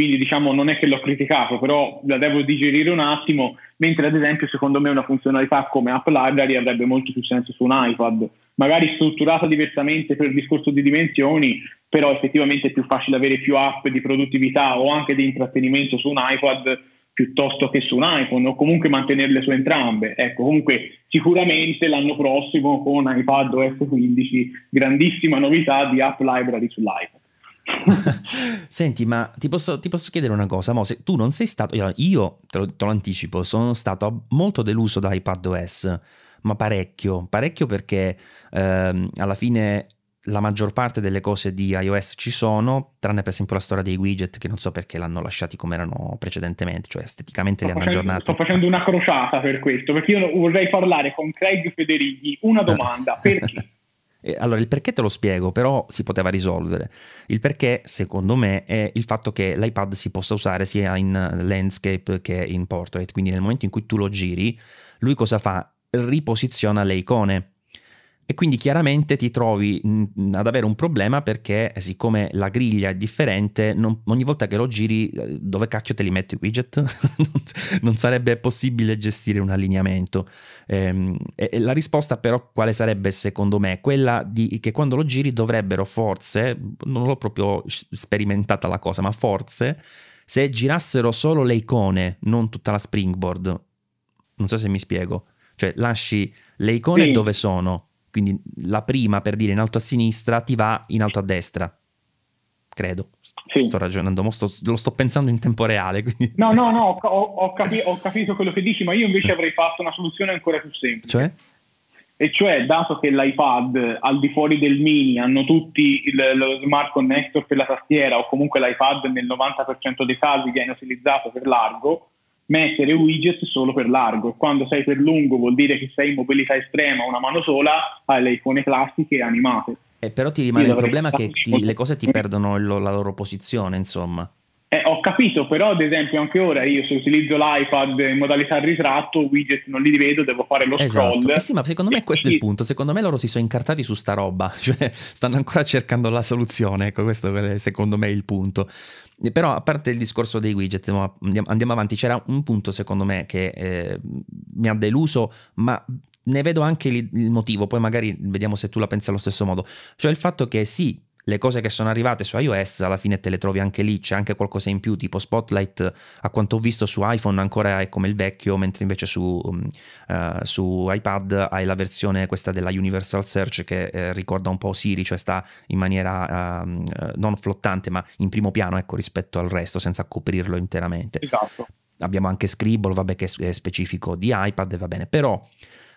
quindi diciamo non è che l'ho criticato, però la devo digerire un attimo, mentre ad esempio secondo me una funzionalità come App Library avrebbe molto più senso su un iPad, magari strutturata diversamente per il discorso di dimensioni, però effettivamente è più facile avere più app di produttività o anche di intrattenimento su un iPad piuttosto che su un iPhone o comunque mantenerle su entrambe. Ecco, comunque sicuramente l'anno prossimo con iPad OS 15 grandissima novità di App Library sull'iPad. Senti, ma ti posso, ti posso, chiedere una cosa? Mo, se tu non sei stato, io te lo, te lo anticipo, sono stato molto deluso da iPadOS, ma parecchio, parecchio perché ehm, alla fine la maggior parte delle cose di iOS ci sono, tranne per esempio la storia dei widget che non so perché l'hanno lasciati come erano precedentemente, cioè esteticamente sto li hanno facendo, aggiornati. Sto facendo una crociata per questo, perché io vorrei parlare con Craig Federighi una domanda, perché? Allora, il perché te lo spiego, però si poteva risolvere. Il perché, secondo me, è il fatto che l'iPad si possa usare sia in landscape che in portrait. Quindi nel momento in cui tu lo giri, lui cosa fa? Riposiziona le icone. E quindi chiaramente ti trovi ad avere un problema perché eh, siccome la griglia è differente, non, ogni volta che lo giri eh, dove cacchio te li metti i widget? non sarebbe possibile gestire un allineamento. Ehm, e la risposta però quale sarebbe secondo me? Quella di che quando lo giri dovrebbero forse, non l'ho proprio sperimentata la cosa, ma forse se girassero solo le icone, non tutta la springboard, non so se mi spiego, cioè lasci le icone sì. dove sono quindi la prima per dire in alto a sinistra ti va in alto a destra. Credo. Sì. Sto ragionando, sto, lo sto pensando in tempo reale. Quindi... No, no, no, ho, ho, capi- ho, capito quello che dici, ma io invece avrei fatto una soluzione ancora più semplice. Cioè? E cioè, dato che l'iPad al di fuori del mini hanno tutti il, lo smart connector per la tastiera o comunque l'iPad nel 90% dei casi viene utilizzato per largo, mettere widget solo per largo. Quando sei per lungo vuol dire che sei in mobilità estrema, una mano sola, hai le icone classiche animate. Eh, però ti rimane il problema che ti, le cose ti perdono il, la loro posizione, insomma. Eh, ho capito, però ad esempio anche ora io se utilizzo l'iPad in modalità ritratto, widget non li vedo, devo fare lo esatto. scroll. Eh sì, ma secondo me questo è il punto, secondo me loro si sono incartati su sta roba, cioè stanno ancora cercando la soluzione, ecco questo è secondo me il punto. Però a parte il discorso dei widget, andiamo avanti, c'era un punto secondo me che eh, mi ha deluso, ma ne vedo anche il motivo, poi magari vediamo se tu la pensi allo stesso modo, cioè il fatto che sì, le cose che sono arrivate su iOS alla fine te le trovi anche lì, c'è anche qualcosa in più, tipo Spotlight a quanto ho visto su iPhone ancora è come il vecchio, mentre invece su, uh, su iPad hai la versione questa della Universal Search che eh, ricorda un po' Siri, cioè sta in maniera uh, non flottante ma in primo piano ecco, rispetto al resto senza coprirlo interamente. Esatto. Abbiamo anche Scribble, vabbè che è specifico di iPad, va bene, però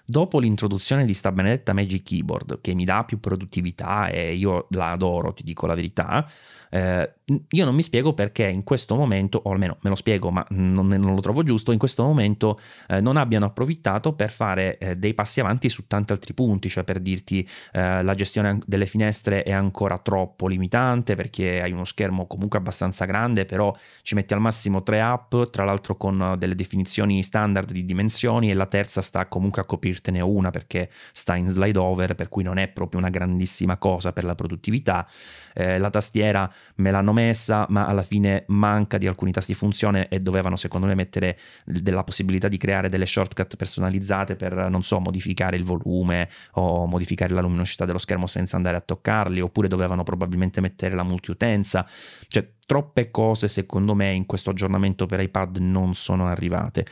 Dopo l'introduzione di sta benedetta Magic Keyboard, che mi dà più produttività e io la adoro, ti dico la verità, eh, io non mi spiego perché in questo momento, o almeno me lo spiego, ma non, non lo trovo giusto, in questo momento eh, non abbiano approfittato per fare eh, dei passi avanti su tanti altri punti, cioè per dirti eh, la gestione delle finestre è ancora troppo limitante perché hai uno schermo comunque abbastanza grande, però ci metti al massimo tre app, tra l'altro con delle definizioni standard di dimensioni e la terza sta comunque a coprirtene una perché sta in slide over, per cui non è proprio una grandissima cosa per la produttività. Eh, la tastiera me l'hanno messa, ma alla fine manca di alcuni tasti funzione e dovevano secondo me mettere della possibilità di creare delle shortcut personalizzate per, non so, modificare il volume o modificare la luminosità dello schermo senza andare a toccarli, oppure dovevano probabilmente mettere la multiutenza. Cioè, troppe cose secondo me in questo aggiornamento per iPad non sono arrivate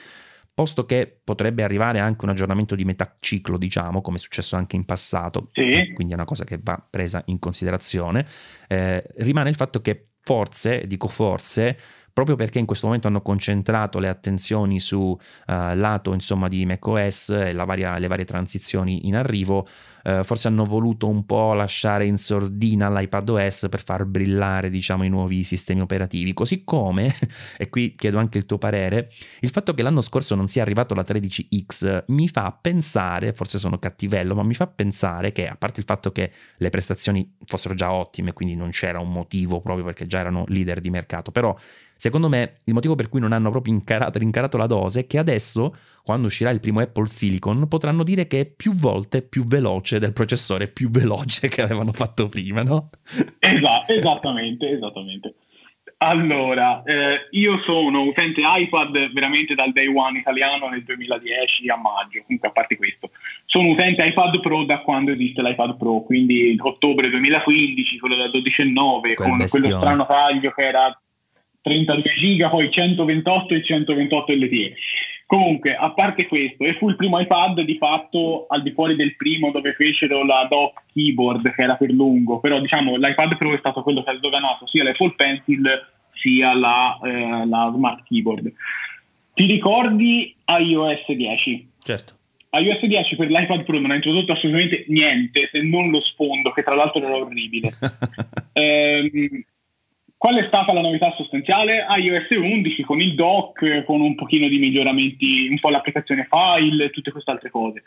posto che potrebbe arrivare anche un aggiornamento di metà ciclo, diciamo, come è successo anche in passato, sì. quindi è una cosa che va presa in considerazione, eh, rimane il fatto che forse, dico forse, proprio perché in questo momento hanno concentrato le attenzioni su uh, lato insomma, di macOS e varia, le varie transizioni in arrivo, uh, forse hanno voluto un po' lasciare in sordina l'iPadOS per far brillare diciamo, i nuovi sistemi operativi, così come, e qui chiedo anche il tuo parere, il fatto che l'anno scorso non sia arrivato la 13X mi fa pensare, forse sono cattivello, ma mi fa pensare che a parte il fatto che le prestazioni fossero già ottime, quindi non c'era un motivo proprio perché già erano leader di mercato, però Secondo me il motivo per cui non hanno proprio incarato, rincarato la dose è che adesso, quando uscirà il primo Apple Silicon, potranno dire che è più volte più veloce del processore più veloce che avevano fatto prima, no? Esatto, esattamente, esattamente. Allora, eh, io sono utente iPad veramente dal day one italiano nel 2010 a maggio, comunque a parte questo. Sono utente iPad Pro da quando esiste l'iPad Pro, quindi ottobre 2015, quello da 12,9, con bestione. quello strano taglio che era 32 giga, poi 128 e 128 LTE. Comunque, a parte questo, e fu il primo iPad di fatto al di fuori del primo dove fecero la dock keyboard che era per lungo, però diciamo l'iPad Pro è stato quello che ha sdoganato sia l'Apple Pencil sia la, eh, la Smart Keyboard. Ti ricordi iOS 10? Certo iOS 10 per l'iPad Pro non ha introdotto assolutamente niente se non lo sfondo, che tra l'altro era orribile. ehm, Qual è stata la novità sostanziale? iOS 11 con il dock, con un pochino di miglioramenti, un po' l'applicazione file, tutte queste altre cose.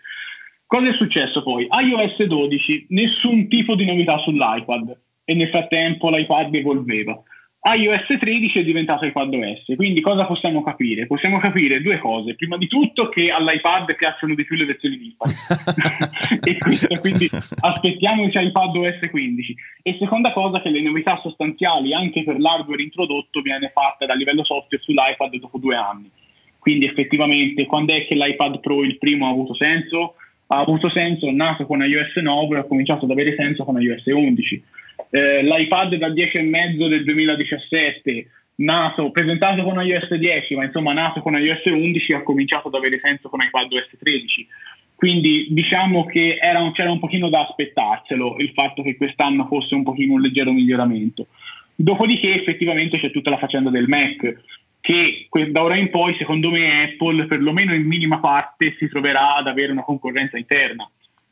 Cosa è successo poi? iOS 12, nessun tipo di novità sull'iPad e nel frattempo l'iPad evolveva iOS 13 è diventato iPadOS, quindi cosa possiamo capire? Possiamo capire due cose. Prima di tutto che all'iPad piacciono di più le versioni di iPad, e questo, quindi aspettiamoci iPadOS 15. E seconda cosa che le novità sostanziali anche per l'hardware introdotto viene fatta dal livello software sull'iPad dopo due anni. Quindi effettivamente quando è che l'iPad Pro il primo ha avuto senso? Ha avuto senso, nato con iOS 9 e ha cominciato ad avere senso con iOS 11 eh, l'iPad da 10,5 del 2017, nato, presentato con iOS 10, ma insomma nato con iOS 11, ha cominciato ad avere senso con iPadOS 13. Quindi diciamo che un, c'era un pochino da aspettarselo il fatto che quest'anno fosse un pochino un leggero miglioramento. Dopodiché effettivamente c'è tutta la faccenda del Mac, che da ora in poi secondo me Apple perlomeno in minima parte si troverà ad avere una concorrenza interna,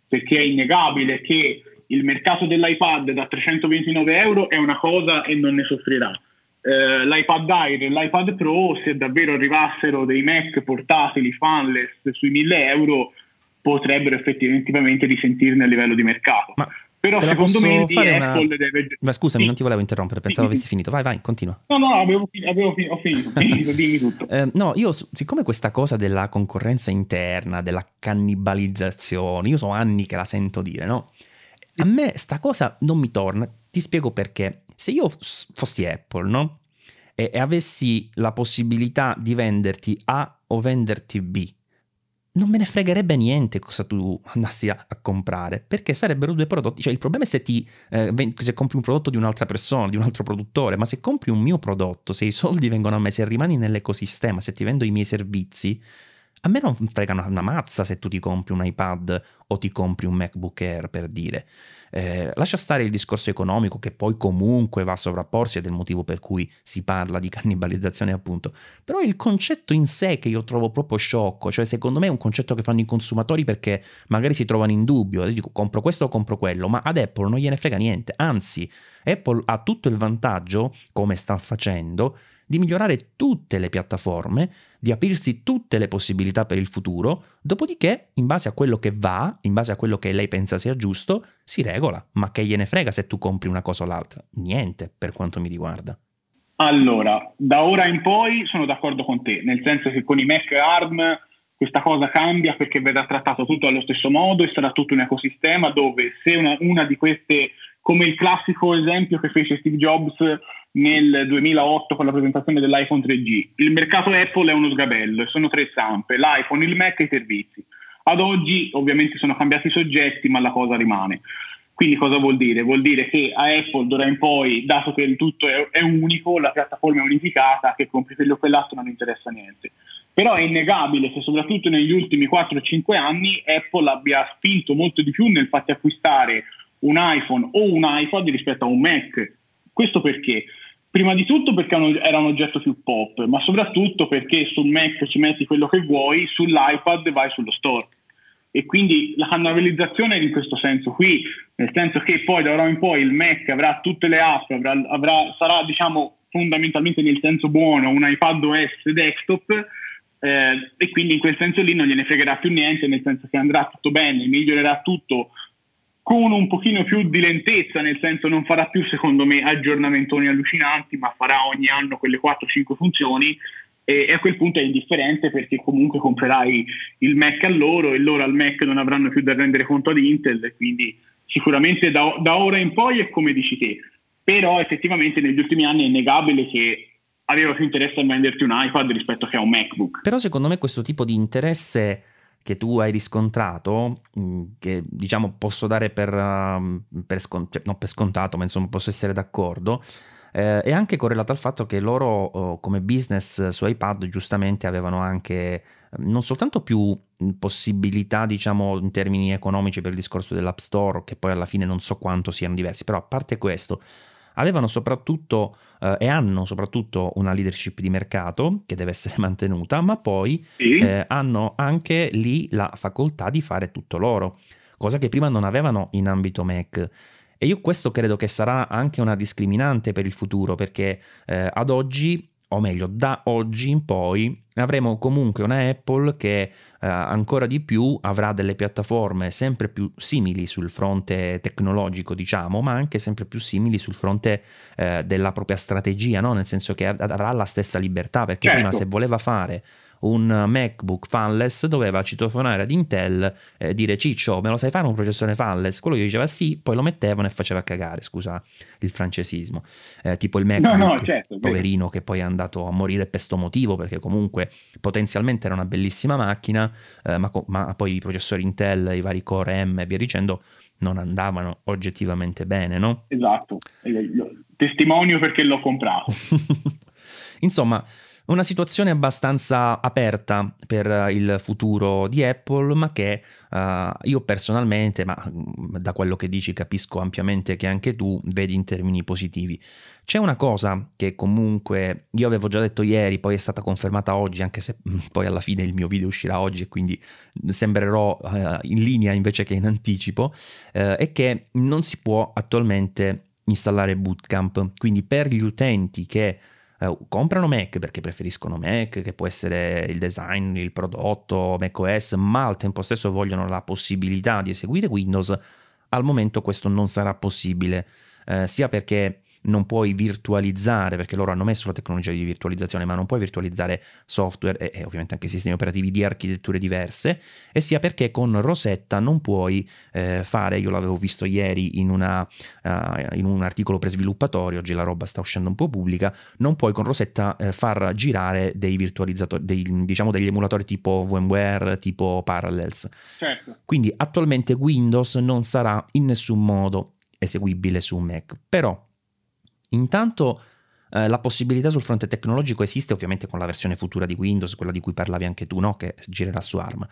perché è innegabile che il mercato dell'iPad da 329 euro è una cosa e non ne soffrirà. eh, l'iPad Air e l'iPad Pro, se davvero arrivassero dei Mac portatili fanless sui 1000 euro, potrebbero effettivamente risentirne a livello di mercato. Ma però te secondo me una- Apple deve... Ma scusami, Sì. non ti volevo interrompere, pensavo Sì, avessi finito. Vai, vai, continua. No, no, avevo, avevo fi- ho finito, finito, dimmi tutto. Eh, no, io siccome questa cosa della concorrenza interna, della cannibalizzazione, io so anni che la sento dire, no? A me sta cosa non mi torna, ti spiego perché. Se io fossi Apple, no? E, e avessi la possibilità di venderti A o venderti B, non me ne fregherebbe niente cosa tu andassi a, a comprare, perché sarebbero due prodotti. Cioè, il problema è se, ti, eh, se compri un prodotto di un'altra persona, di un altro produttore, ma se compri un mio prodotto, se i soldi vengono a me, se rimani nell'ecosistema, se ti vendo i miei servizi, a me non frega una, mazza se tu ti compri un iPad o ti compri un MacBook Air, per dire. Eh, lascia stare il discorso economico che poi comunque va a sovrapporsi ed è il motivo per cui si parla di cannibalizzazione appunto. Però il concetto in sé che io trovo proprio sciocco, cioè secondo me è un concetto che fanno i consumatori perché magari si trovano in dubbio, dico compro questo o compro quello, ma ad Apple non gliene frega niente, anzi Apple ha tutto il vantaggio, come sta facendo, di migliorare tutte le piattaforme, di aprirsi tutte le possibilità per il futuro, dopodiché, in base a quello che va, in base a quello che lei pensa sia giusto, si regola. Ma che gliene frega se tu compri una cosa o l'altra? Niente, per quanto mi riguarda. Allora, da ora in poi sono d'accordo con te, nel senso che con i Mac ARM questa cosa cambia perché verrà trattato tutto allo stesso modo e sarà tutto un ecosistema dove se una, una di queste, come il classico esempio che fece Steve Jobs nel 2008 con la presentazione dell'iPhone 3G, il mercato Apple è uno sgabello e sono tre zampe, l'iPhone, il Mac e i servizi. Ad oggi ovviamente sono cambiati i soggetti ma la cosa rimane. Quindi cosa vuol dire? Vuol dire che a Apple d'ora in poi, dato che il tutto è, è unico, la piattaforma è unificata, che compri o quell'altro non interessa niente. Però è innegabile che soprattutto negli ultimi 4-5 anni Apple abbia spinto molto di più nel farti acquistare un iPhone o un iPad rispetto a un Mac. Questo perché? Prima di tutto perché era un oggetto più pop, ma soprattutto perché sul Mac ci metti quello che vuoi, sull'iPad vai sullo store. E quindi la cannibalizzazione è in questo senso qui, nel senso che poi da ora in poi il Mac avrà tutte le app, avrà, avrà, sarà diciamo fondamentalmente nel senso buono un iPad OS desktop eh, e quindi in quel senso lì non gliene fregherà più niente, nel senso che andrà tutto bene, migliorerà tutto con un pochino più di lentezza, nel senso non farà più secondo me aggiornamentoni allucinanti, ma farà ogni anno quelle 4-5 funzioni e, e a quel punto è indifferente perché comunque comprerai il Mac a loro e loro al Mac non avranno più da rendere conto ad Intel quindi sicuramente da, da ora in poi è come dici te, però effettivamente negli ultimi anni è innegabile che aveva più interesse a venderti un iPad rispetto che a un MacBook. Però secondo me questo tipo di interesse che tu hai riscontrato, che diciamo posso dare per, uh, per, scont- cioè, non per scontato, ma insomma posso essere d'accordo, eh, è anche correlato al fatto che loro oh, come business su iPad giustamente avevano anche non soltanto più possibilità diciamo in termini economici per il discorso dell'App Store, che poi alla fine non so quanto siano diversi, però a parte questo avevano soprattutto eh, e hanno soprattutto una leadership di mercato che deve essere mantenuta, ma poi sì. eh, hanno anche lì la facoltà di fare tutto loro, cosa che prima non avevano in ambito Mac. E io questo credo che sarà anche una discriminante per il futuro, perché eh, ad oggi, o meglio, da oggi in poi, avremo comunque una Apple che eh, ancora di più avrà delle piattaforme sempre più simili sul fronte tecnologico, diciamo, ma anche sempre più simili sul fronte eh, della propria strategia, no? nel senso che avrà la stessa libertà, perché certo. prima se voleva fare un MacBook fanless doveva citofonare ad Intel e eh, dire ciccio me lo sai fare un processore fanless? Quello gli diceva sì poi lo mettevano e faceva cagare scusa il francesismo. Eh, tipo il MacBook no, no, certo, poverino che poi è andato a morire per sto motivo perché comunque potenzialmente era una bellissima macchina eh, ma, ma poi i processori Intel i vari Core M e via dicendo non andavano oggettivamente bene no? esatto. Testimonio perché l'ho comprato. Insomma una situazione abbastanza aperta per il futuro di Apple, ma che uh, io personalmente, ma da quello che dici capisco ampiamente che anche tu vedi in termini positivi. C'è una cosa che comunque io avevo già detto ieri, poi è stata confermata oggi, anche se poi alla fine il mio video uscirà oggi e quindi sembrerò uh, in linea invece che in anticipo, uh, è che non si può attualmente installare Bootcamp. Quindi per gli utenti che eh, comprano Mac perché preferiscono Mac, che può essere il design, il prodotto, macOS, ma al tempo stesso vogliono la possibilità di eseguire Windows, al momento questo non sarà possibile, eh, sia perché non puoi virtualizzare, perché loro hanno messo la tecnologia di virtualizzazione, ma non puoi virtualizzare software e, e, ovviamente anche sistemi operativi di architetture diverse, e sia perché con Rosetta non puoi eh, fare, io l'avevo visto ieri in, una, uh, in, un articolo per sviluppatori, oggi la roba sta uscendo un po' pubblica, non puoi con Rosetta eh, far girare dei virtualizzatori, dei, diciamo degli emulatori tipo VMware, tipo Parallels. Certo. Quindi attualmente Windows non sarà in nessun modo eseguibile su Mac, però Intanto eh, la possibilità sul fronte tecnologico esiste ovviamente con la versione futura di Windows, quella di cui parlavi anche tu, no? che girerà su ARM,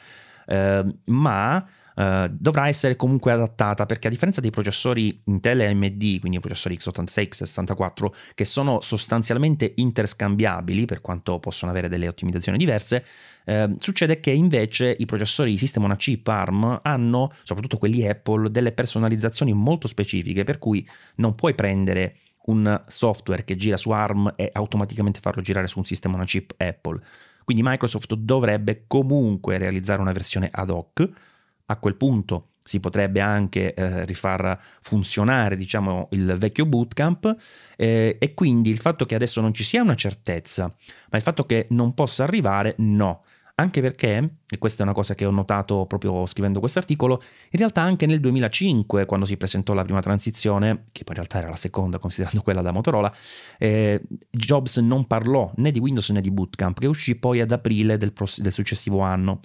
eh, ma eh, dovrà essere comunque adattata perché a differenza dei processori Intel e AMD, quindi i processori x86, x64, che sono sostanzialmente interscambiabili per quanto possono avere delle ottimizzazioni diverse, eh, succede che invece i processori System on a Chip ARM hanno, soprattutto quelli Apple, delle personalizzazioni molto specifiche per cui non puoi prendere un software che gira su ARM e automaticamente farlo girare su un sistema una chip Apple. Quindi Microsoft dovrebbe comunque realizzare una versione ad hoc. A quel punto si potrebbe anche eh, rifar funzionare diciamo, il vecchio bootcamp eh, e quindi il fatto che adesso non ci sia una certezza, ma il fatto che non possa arrivare, no anche perché, e questa è una cosa che ho notato proprio scrivendo questo articolo, in realtà anche nel 2005, quando si presentò la prima transizione, che poi in realtà era la seconda considerando quella da Motorola, eh, Jobs non parlò né di Windows né di Bootcamp, che uscì poi ad aprile del, pross- del successivo anno.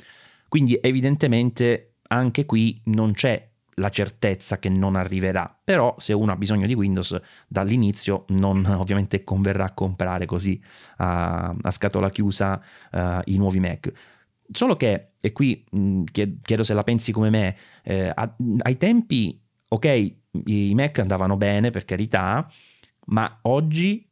Quindi evidentemente anche qui non c'è la certezza che non arriverà, però se uno ha bisogno di Windows dall'inizio non ovviamente converrà comprare così a, a scatola chiusa uh, i nuovi Mac. Solo che, e qui mh, chiedo se la pensi come me, eh, a, ai tempi, ok, i Mac andavano bene per carità, ma oggi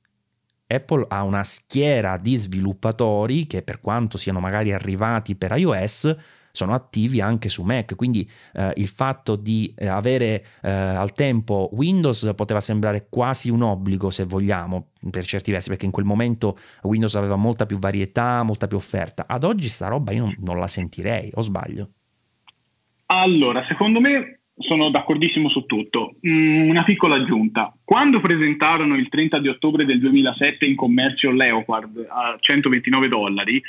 Apple ha una schiera di sviluppatori che per quanto siano magari arrivati per iOS, sono attivi anche su Mac, quindi eh, il fatto di eh, avere eh, al tempo Windows poteva sembrare quasi un obbligo se vogliamo per certi versi, perché in quel momento Windows aveva molta più varietà, molta più offerta. Ad oggi sta roba io non, non la sentirei, o sbaglio? Allora, secondo me sono d'accordissimo su tutto. Mm, una piccola aggiunta. Quando presentarono il 30 di ottobre del 2007 in commercio Leopard a 129 dollari,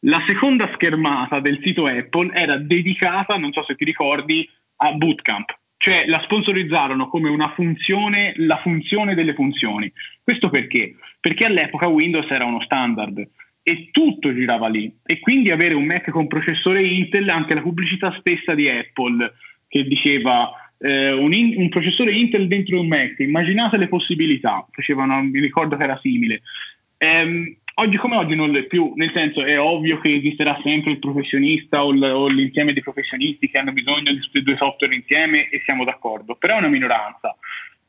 la seconda schermata del sito Apple era dedicata, non so se ti ricordi, a Bootcamp, cioè la sponsorizzarono come una funzione, la funzione delle funzioni. Questo perché? Perché all'epoca Windows era uno standard e tutto girava lì e quindi avere un Mac con processore Intel, anche la pubblicità stessa di Apple che diceva eh, un, in, un, processore Intel dentro un Mac, immaginate le possibilità, facevano, mi ricordo che era simile. Ehm, Oggi come oggi non lo è più, nel senso è ovvio che esisterà sempre il professionista o, l- o l'insieme di professionisti che hanno bisogno di questi due software insieme e siamo d'accordo, però è una minoranza.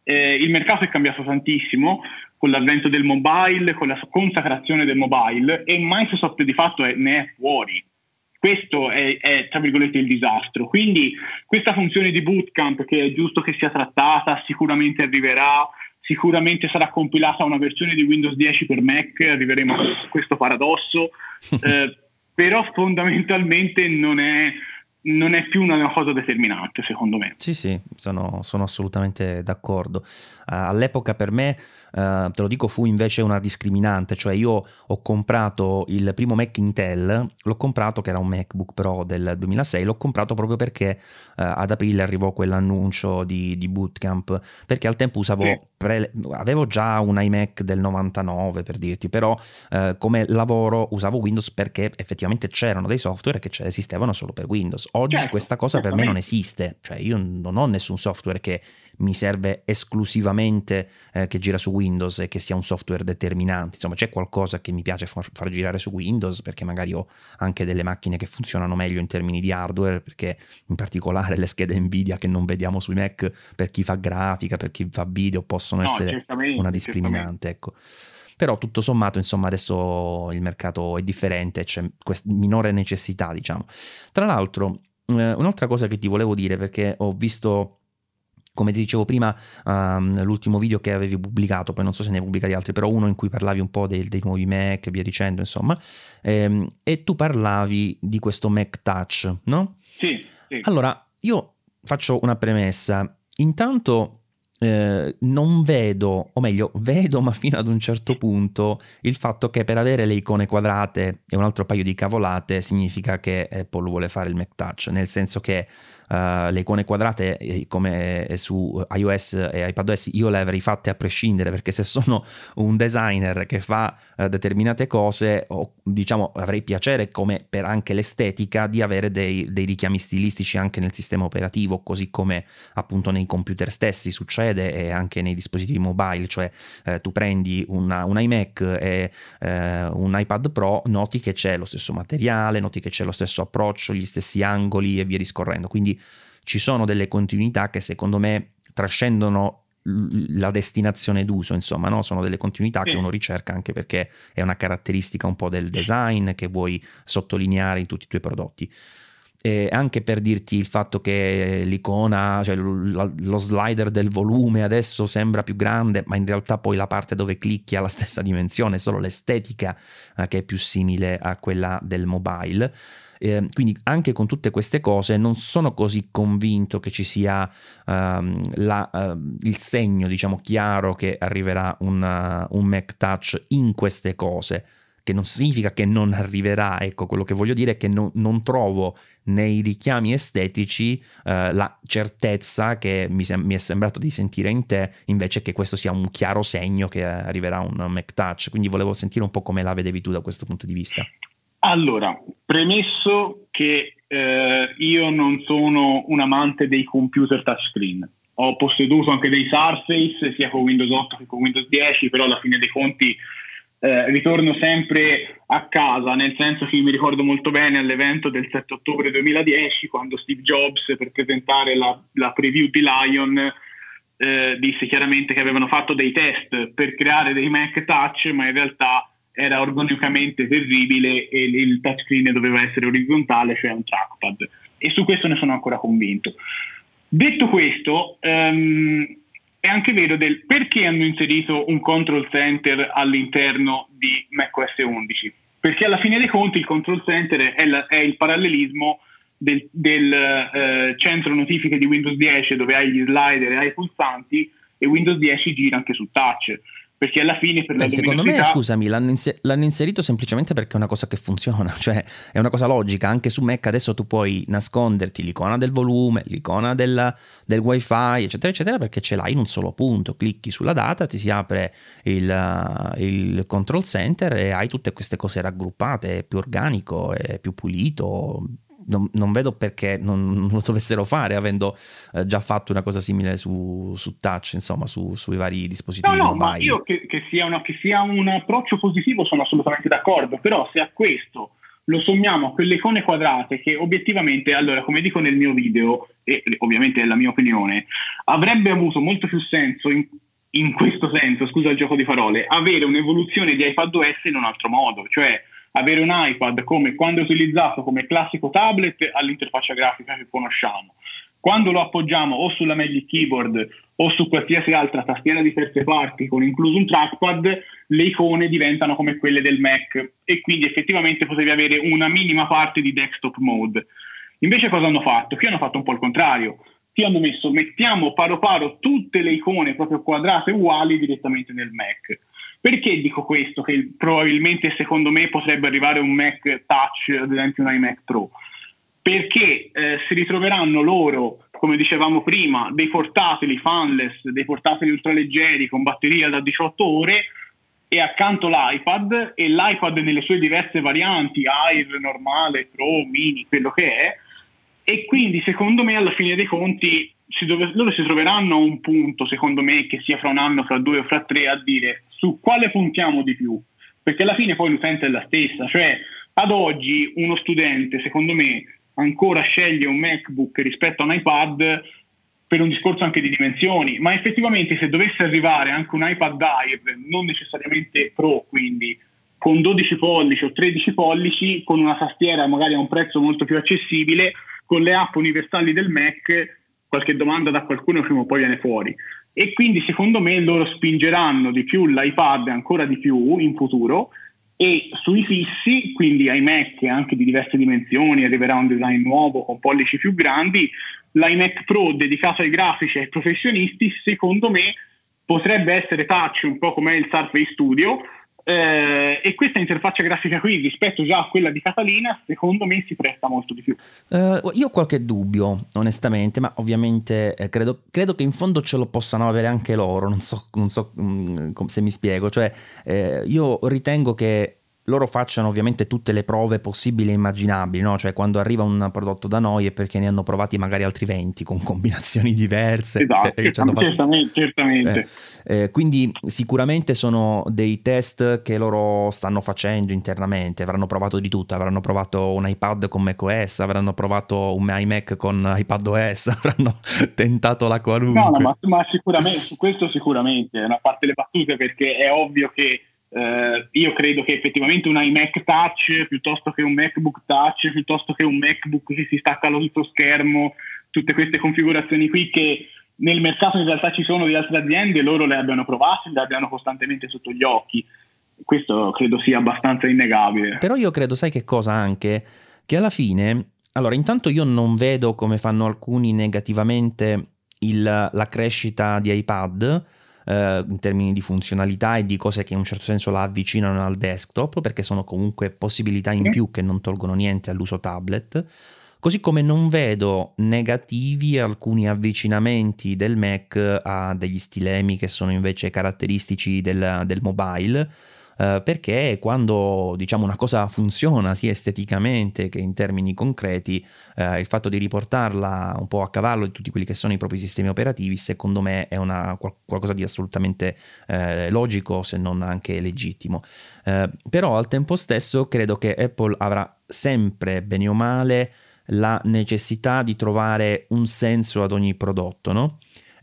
Eh, il mercato è cambiato tantissimo con l'avvento del mobile, con la consacrazione del mobile e Microsoft di fatto è, ne è fuori. Questo è, è, tra virgolette, il disastro. Quindi questa funzione di bootcamp che è giusto che sia trattata, sicuramente arriverà, sicuramente sarà compilata una versione di Windows 10 per Mac, arriveremo a questo paradosso, eh, però fondamentalmente non è, non è più una cosa determinante secondo me. Sì, sì, sono, sono assolutamente d'accordo. Uh, all'epoca per me Uh, te lo dico, fu invece una discriminante, cioè io ho comprato il primo Mac Intel, l'ho comprato che era un MacBook Pro del 2006, l'ho comprato proprio perché uh, ad aprile arrivò quell'annuncio di, di Bootcamp, perché al tempo usavo, pre, avevo già un iMac del 99 per dirti, però uh, come lavoro usavo Windows perché effettivamente c'erano dei software che esistevano solo per Windows. Oggi certo, questa cosa per me non esiste, cioè io non ho nessun software che mi serve esclusivamente eh, che gira su Windows e che sia un software determinante. Insomma, c'è qualcosa che mi piace far, far, girare su Windows perché magari ho anche delle macchine che funzionano meglio in termini di hardware, perché in particolare le schede Nvidia che non vediamo sui Mac per chi fa grafica, per chi fa video possono no, essere una discriminante, ecco. Però tutto sommato, insomma, adesso il mercato è differente, c'è questa minore necessità, diciamo. Tra l'altro, eh, un'altra cosa che ti volevo dire, perché ho visto come ti dicevo prima, um, l'ultimo video che avevi pubblicato, poi non so se ne hai pubblicati altri, però uno in cui parlavi un po' dei, dei nuovi Mac e via dicendo, insomma, ehm, e tu parlavi di questo Mac Touch, no? Sì, sì. Allora, io faccio una premessa. Intanto eh, non vedo, o meglio, vedo ma fino ad un certo punto il fatto che per avere le icone quadrate e un altro paio di cavolate significa che Apple vuole fare il Mac Touch, nel senso che uh, le icone quadrate eh, come su iOS e iPadOS io le avrei fatte a prescindere perché se sono un designer che fa uh, determinate cose o, diciamo avrei piacere come per anche l'estetica di avere dei, dei, richiami stilistici anche nel sistema operativo così come appunto nei computer stessi succede e anche nei dispositivi mobile cioè uh, tu prendi una, un iMac e un iPad Pro noti che c'è lo stesso materiale noti che c'è lo stesso approccio gli stessi angoli e via discorrendo. Quindi ci sono delle continuità che secondo me trascendono la destinazione d'uso, insomma, no? sono delle continuità sì. che uno ricerca anche perché è una caratteristica un po' del design che vuoi sottolineare in tutti i tuoi prodotti. E anche per dirti il fatto che l'icona, cioè lo slider del volume adesso sembra più grande, ma in realtà poi la parte dove clicchi ha la stessa dimensione, solo l'estetica eh, che è più simile a quella del mobile. Eh, quindi anche con tutte queste cose non sono così convinto che ci sia um, la, uh, il segno, diciamo, chiaro che arriverà una, un Mac Touch in queste cose che non significa che non arriverà, ecco quello che voglio dire è che non, non trovo nei richiami estetici eh, la certezza che mi, sem- mi, è sembrato di sentire in te invece che questo sia un chiaro segno che arriverà un Mac Touch, quindi volevo sentire un po' come la vedevi tu da questo punto di vista. Allora, premesso che eh, io non sono un amante dei computer touchscreen, ho posseduto anche dei Surface sia con Windows 8 che con Windows 10, però alla fine dei conti eh, ritorno sempre a casa, nel senso che mi ricordo molto bene all'evento del 7 ottobre 2010 quando Steve Jobs per presentare la, la preview di Lion eh, disse chiaramente che avevano fatto dei test per creare dei Mac Touch, ma in realtà era organicamente terribile e il touchscreen doveva essere orizzontale, cioè un trackpad. E su questo ne sono ancora convinto. Detto questo, um, è anche vero del perché hanno inserito un control center all'interno di macOS 11. Perché alla fine dei conti il control center è, la, è il parallelismo del, del eh, centro notifiche di Windows 10 dove hai gli slider e hai i pulsanti e Windows 10 gira anche su touch perché alla fine per Beh, la secondo me scusami l'hanno, inser- l'hanno, inserito semplicemente perché è una cosa che funziona cioè è una cosa logica. Anche su Mac adesso tu puoi nasconderti l'icona del volume l'icona del, del wifi eccetera eccetera perché ce l'hai in un solo punto. Clicchi sulla data ti si apre il, il control center e hai tutte queste cose raggruppate è più organico è più pulito non, non, vedo perché non, lo dovessero fare avendo eh, già fatto una cosa simile su, su touch, insomma, su, sui vari dispositivi no, no, io che, che, sia una, che sia un approccio positivo sono assolutamente d'accordo, però se a questo lo sommiamo a quelle icone quadrate che obiettivamente, allora, come dico nel mio video, e ovviamente è la mia opinione, avrebbe avuto molto più senso in, in questo senso, scusa il gioco di parole, avere un'evoluzione di iPadOS in un altro modo, cioè avere un iPad come quando è utilizzato come classico tablet all'interfaccia grafica che conosciamo. Quando lo appoggiamo o sulla Magic Keyboard o su qualsiasi altra tastiera di terze parti con incluso un trackpad, le icone diventano come quelle del Mac e quindi effettivamente potevi avere una minima parte di desktop mode. Invece cosa hanno fatto? Qui hanno fatto un po' il contrario. Qui hanno messo mettiamo paro paro tutte le icone proprio quadrate uguali direttamente nel Mac. Perché dico questo? Che probabilmente secondo me potrebbe arrivare un Mac Touch, ad esempio un iMac Pro. Perché eh, si ritroveranno loro, come dicevamo prima, dei portatili fanless, dei portatili ultraleggeri con batteria da 18 ore e accanto l'iPad e l'iPad nelle sue diverse varianti, Air, normale, Pro, Mini, quello che è. E quindi secondo me alla fine dei conti si dove, loro si troveranno a un punto, secondo me, che sia fra un anno, fra due o fra tre, a dire su quale puntiamo di più, perché alla fine poi l'utente è la stessa, cioè ad oggi uno studente, secondo me, ancora sceglie un MacBook rispetto a un iPad per un discorso anche di dimensioni, ma effettivamente se dovesse arrivare anche un iPad Air, non necessariamente Pro, quindi con 12 pollici o 13 pollici, con una tastiera magari a un prezzo molto più accessibile, con le app universali del Mac, qualche domanda da qualcuno prima o poi viene fuori. E quindi secondo me loro spingeranno di più l'iPad ancora di più in futuro e sui fissi, quindi ai Mac anche di diverse dimensioni, arriverà un design nuovo con pollici più grandi, l'iMac Pro dedicato ai grafici e ai professionisti, secondo me potrebbe essere touch un po' come il Surface Studio, eh, e questa interfaccia grafica qui rispetto già a quella di Catalina secondo me si presta molto di più. Uh, io ho qualche dubbio onestamente ma ovviamente eh, credo, credo, che in fondo ce lo possano avere anche loro non so, non so mh, mm, se mi spiego. Cioè eh, io ritengo che loro facciano ovviamente tutte le prove possibili e immaginabili, no? cioè quando arriva un prodotto da noi è perché ne hanno provati magari altri 20 con combinazioni diverse. Esatto, eh, certamente. certamente. Eh, eh, quindi sicuramente sono dei test che loro stanno facendo internamente, avranno provato di tutto, avranno provato un iPad con macOS, avranno provato un iMac con iPadOS, avranno tentato la qualunque. No, no ma, ma sicuramente, su questo sicuramente, una parte le battute perché è ovvio che Uh, io credo che effettivamente un iMac Touch piuttosto che un MacBook Touch, piuttosto che un MacBook che si stacca l'altro schermo, tutte queste configurazioni qui che nel mercato in realtà ci sono di altre aziende, loro le abbiano provate, le abbiano costantemente sotto gli occhi. Questo credo sia abbastanza innegabile. Però io credo, sai che cosa anche? Che alla fine, allora intanto io non vedo come fanno alcuni negativamente il, la crescita di iPad, eh, in termini di funzionalità e di cose che in un certo senso la avvicinano al desktop, perché sono comunque possibilità in più che non tolgono niente all'uso tablet. Così come non vedo negativi alcuni avvicinamenti del Mac a degli stilemi che sono invece caratteristici del, del mobile eh, perché quando diciamo una cosa funziona sia esteticamente che in termini concreti, eh, il fatto di riportarla un po' a cavallo di tutti quelli che sono i propri sistemi operativi, secondo me è una, qualcosa di assolutamente eh, logico, se non anche legittimo. Eh, però al tempo stesso credo che Apple avrà sempre, bene o male, la necessità di trovare un senso ad ogni prodotto, no?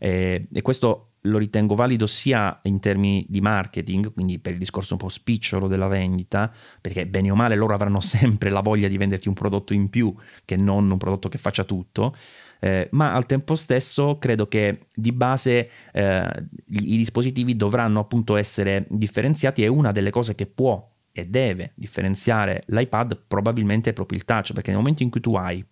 e, e questo lo ritengo valido sia in termini di marketing, quindi per il discorso un po' spicciolo della vendita, perché bene o male loro avranno sempre la voglia di venderti un prodotto in più che non un prodotto che faccia tutto, eh, ma al tempo stesso credo che di base eh, i dispositivi dovranno appunto essere differenziati e una delle cose che può e deve differenziare l'iPad probabilmente è proprio il touch, perché nel momento in cui tu hai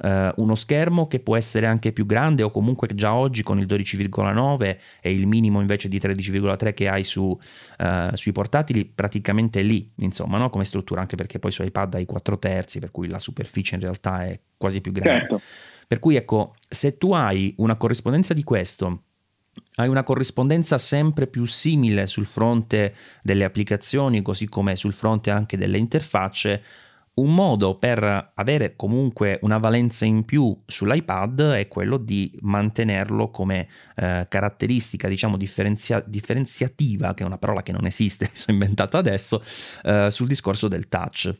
Uh, uno schermo che può essere anche più grande o comunque già oggi con il 12,9 e il minimo invece di 13,3 che hai su, uh, sui portatili praticamente lì insomma no? come struttura anche perché poi su iPad hai 4 terzi per cui la superficie in realtà è quasi più grande certo. per cui ecco se tu hai una corrispondenza di questo hai una corrispondenza sempre più simile sul fronte delle applicazioni così come sul fronte anche delle interfacce un modo per avere comunque una valenza in più sull'iPad è quello di mantenerlo come eh, caratteristica, diciamo, differenzia- differenziativa, che è una parola che non esiste, mi sono inventato adesso, eh, sul discorso del touch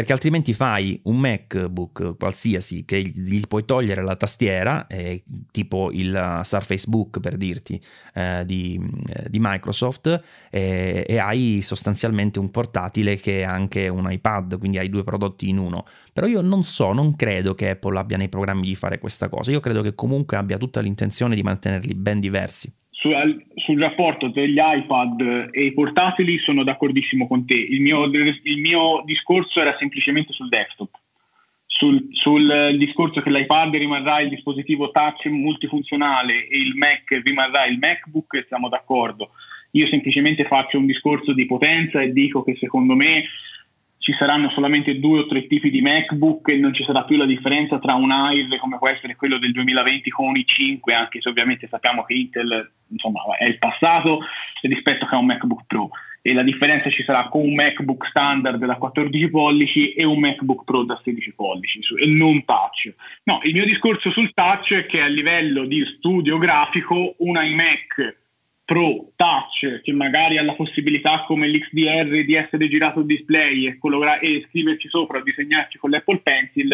perché altrimenti fai un MacBook qualsiasi che gli puoi togliere la tastiera, eh, tipo il Surface Book per dirti eh, di, eh, di, Microsoft, e hai sostanzialmente un portatile che è anche un iPad, quindi hai due prodotti in uno. Però io non so, non credo che Apple abbia nei programmi di fare questa cosa, io credo che comunque abbia tutta l'intenzione di mantenerli ben diversi sul, sul, rapporto degli iPad e i portatili sono d'accordissimo con te. Il mio, il mio discorso era semplicemente sul desktop. Sul, sul, discorso che l'iPad rimarrà il dispositivo touch multifunzionale e il Mac rimarrà il MacBook, siamo d'accordo. Io semplicemente faccio un discorso di potenza e dico che secondo me ci saranno solamente due o tre tipi di MacBook e non ci sarà più la differenza tra un Air come può essere quello del 2020 con un i5, anche se ovviamente sappiamo che Intel insomma, è il passato rispetto a un MacBook Pro e la differenza ci sarà con un MacBook standard da 14 pollici e un MacBook Pro da 16 pollici e non touch. No, il mio discorso sul touch è che a livello di studio grafico un iMac Pro Touch che magari ha la possibilità come l'XDR di essere girato il display e, colora- e scriverci sopra o disegnarci con l'Apple Pencil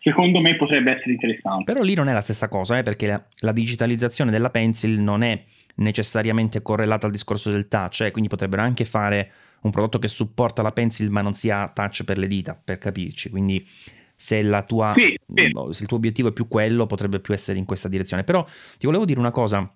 secondo me potrebbe essere interessante. Però lì non è la stessa cosa, eh, perché la, la, digitalizzazione della pencil non è necessariamente correlata al discorso del touch, eh, quindi potrebbero anche fare un prodotto che supporta la pencil ma non sia touch per le dita, per capirci. Quindi se, tua, sì, sì. se il tuo obiettivo è più quello, potrebbe più essere in questa direzione. Però ti volevo dire una cosa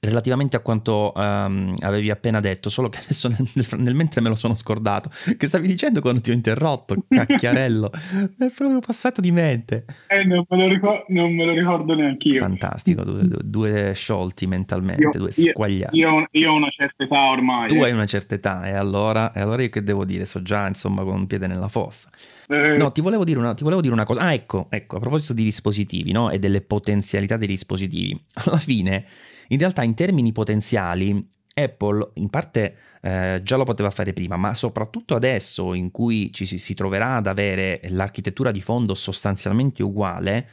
relativamente a quanto um, avevi appena detto, solo che adesso nel, nel, mentre me lo sono scordato, che stavi dicendo quando ti ho interrotto, cacchiarello, è proprio passato di mente. Eh, non, me lo ricordo, non me lo ricordo neanche io. Fantastico, due, due, sciolti mentalmente, io, due squagliati. Io, io, ho una certa età ormai. Tu eh. hai una certa età e allora, e allora io che devo dire? So già insomma con un piede nella fossa. Eh. No, ti volevo, una, ti volevo, dire una, cosa. Ah, ecco, ecco, a proposito di dispositivi no? e delle potenzialità dei dispositivi, alla fine in realtà in termini potenziali Apple in parte eh, già lo poteva fare prima, ma soprattutto adesso in cui ci si, si, troverà ad avere l'architettura di fondo sostanzialmente uguale,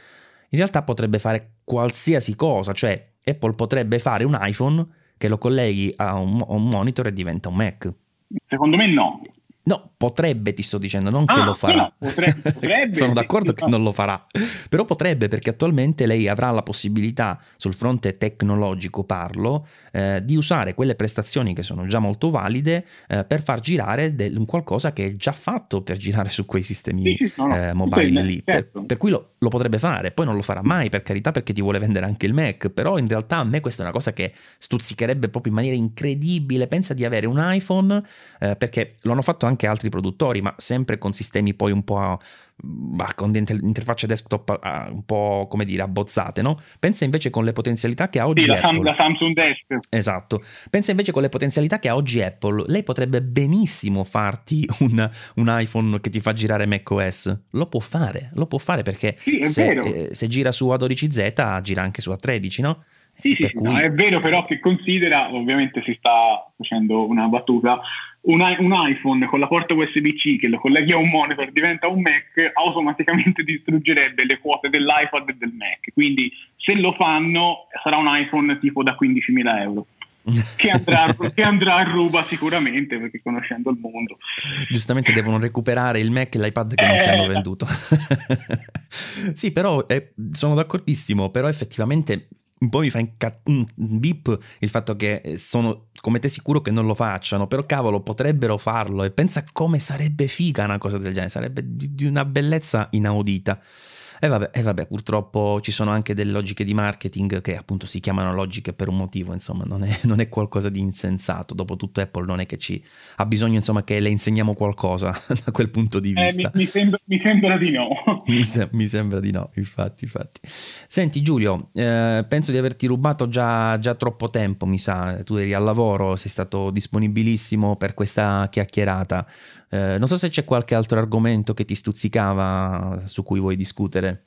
in realtà potrebbe fare qualsiasi cosa, cioè Apple potrebbe fare un iPhone che lo colleghi a un, a un monitor e diventa un Mac. Secondo me no. No, potrebbe, ti sto dicendo, non ah, che lo farà. No, potrebbe, potrebbe, Sono d'accordo che non lo farà, però potrebbe perché attualmente lei avrà la possibilità, sul fronte tecnologico parlo, eh, di usare quelle prestazioni che sono già molto valide eh, per far girare del, un qualcosa che è già fatto per girare su quei sistemi sì, no, no. Eh, mobile lì. Certo. Per, per, cui lo, lo, potrebbe fare, poi non lo farà mai per carità perché ti vuole vendere anche il Mac, però in realtà a me questa è una cosa che stuzzicherebbe proprio in maniera incredibile. Pensa di avere un iPhone, eh, perché lo hanno fatto anche anche altri produttori, ma sempre con sistemi poi un po' bah, con interfacce desktop ah, un po' come dire abbozzate, no? Pensa invece con le potenzialità che ha oggi sì, la, Apple. la Samsung Desk. Esatto. Pensa invece con le potenzialità che ha oggi Apple. Lei potrebbe benissimo farti un, un iPhone che ti fa girare macOS. Lo può fare, lo può fare perché sì, se, eh, se gira su A12Z gira anche su A13, no? Sì, sì, cui... no, è vero però che considera, ovviamente si sta facendo una battuta, un, un, iPhone con la porta USB-C che lo colleghi a un monitor diventa un Mac, automaticamente distruggerebbe le quote dell'iPad e del Mac. Quindi se lo fanno sarà un iPhone tipo da 15.000 euro. che, andrà, che andrà a ruba sicuramente perché conoscendo il mondo giustamente devono recuperare il Mac e l'iPad che eh, non ti hanno venduto sì però eh, sono d'accordissimo però effettivamente un po' mi fa inca- un bip il fatto che eh, sono come te sicuro che non lo facciano, però cavolo potrebbero farlo e pensa come sarebbe figa una cosa del genere, sarebbe di, di una bellezza inaudita. E vabbè, e vabbè, purtroppo ci sono anche delle logiche di marketing che appunto si chiamano logiche per un motivo, insomma, non è, non è qualcosa di insensato. Dopotutto Apple non è che ci ha bisogno, insomma, che le insegniamo qualcosa da quel punto di vista. Eh, mi, mi, sembra, mi, sembra, di no. mi, se, mi, sembra di no, infatti, infatti. Senti Giulio, eh, penso di averti rubato già, già troppo tempo, mi sa. Tu eri al lavoro, sei stato disponibilissimo per questa chiacchierata. Eh, non so se c'è qualche altro argomento che ti stuzzicava su cui vuoi discutere.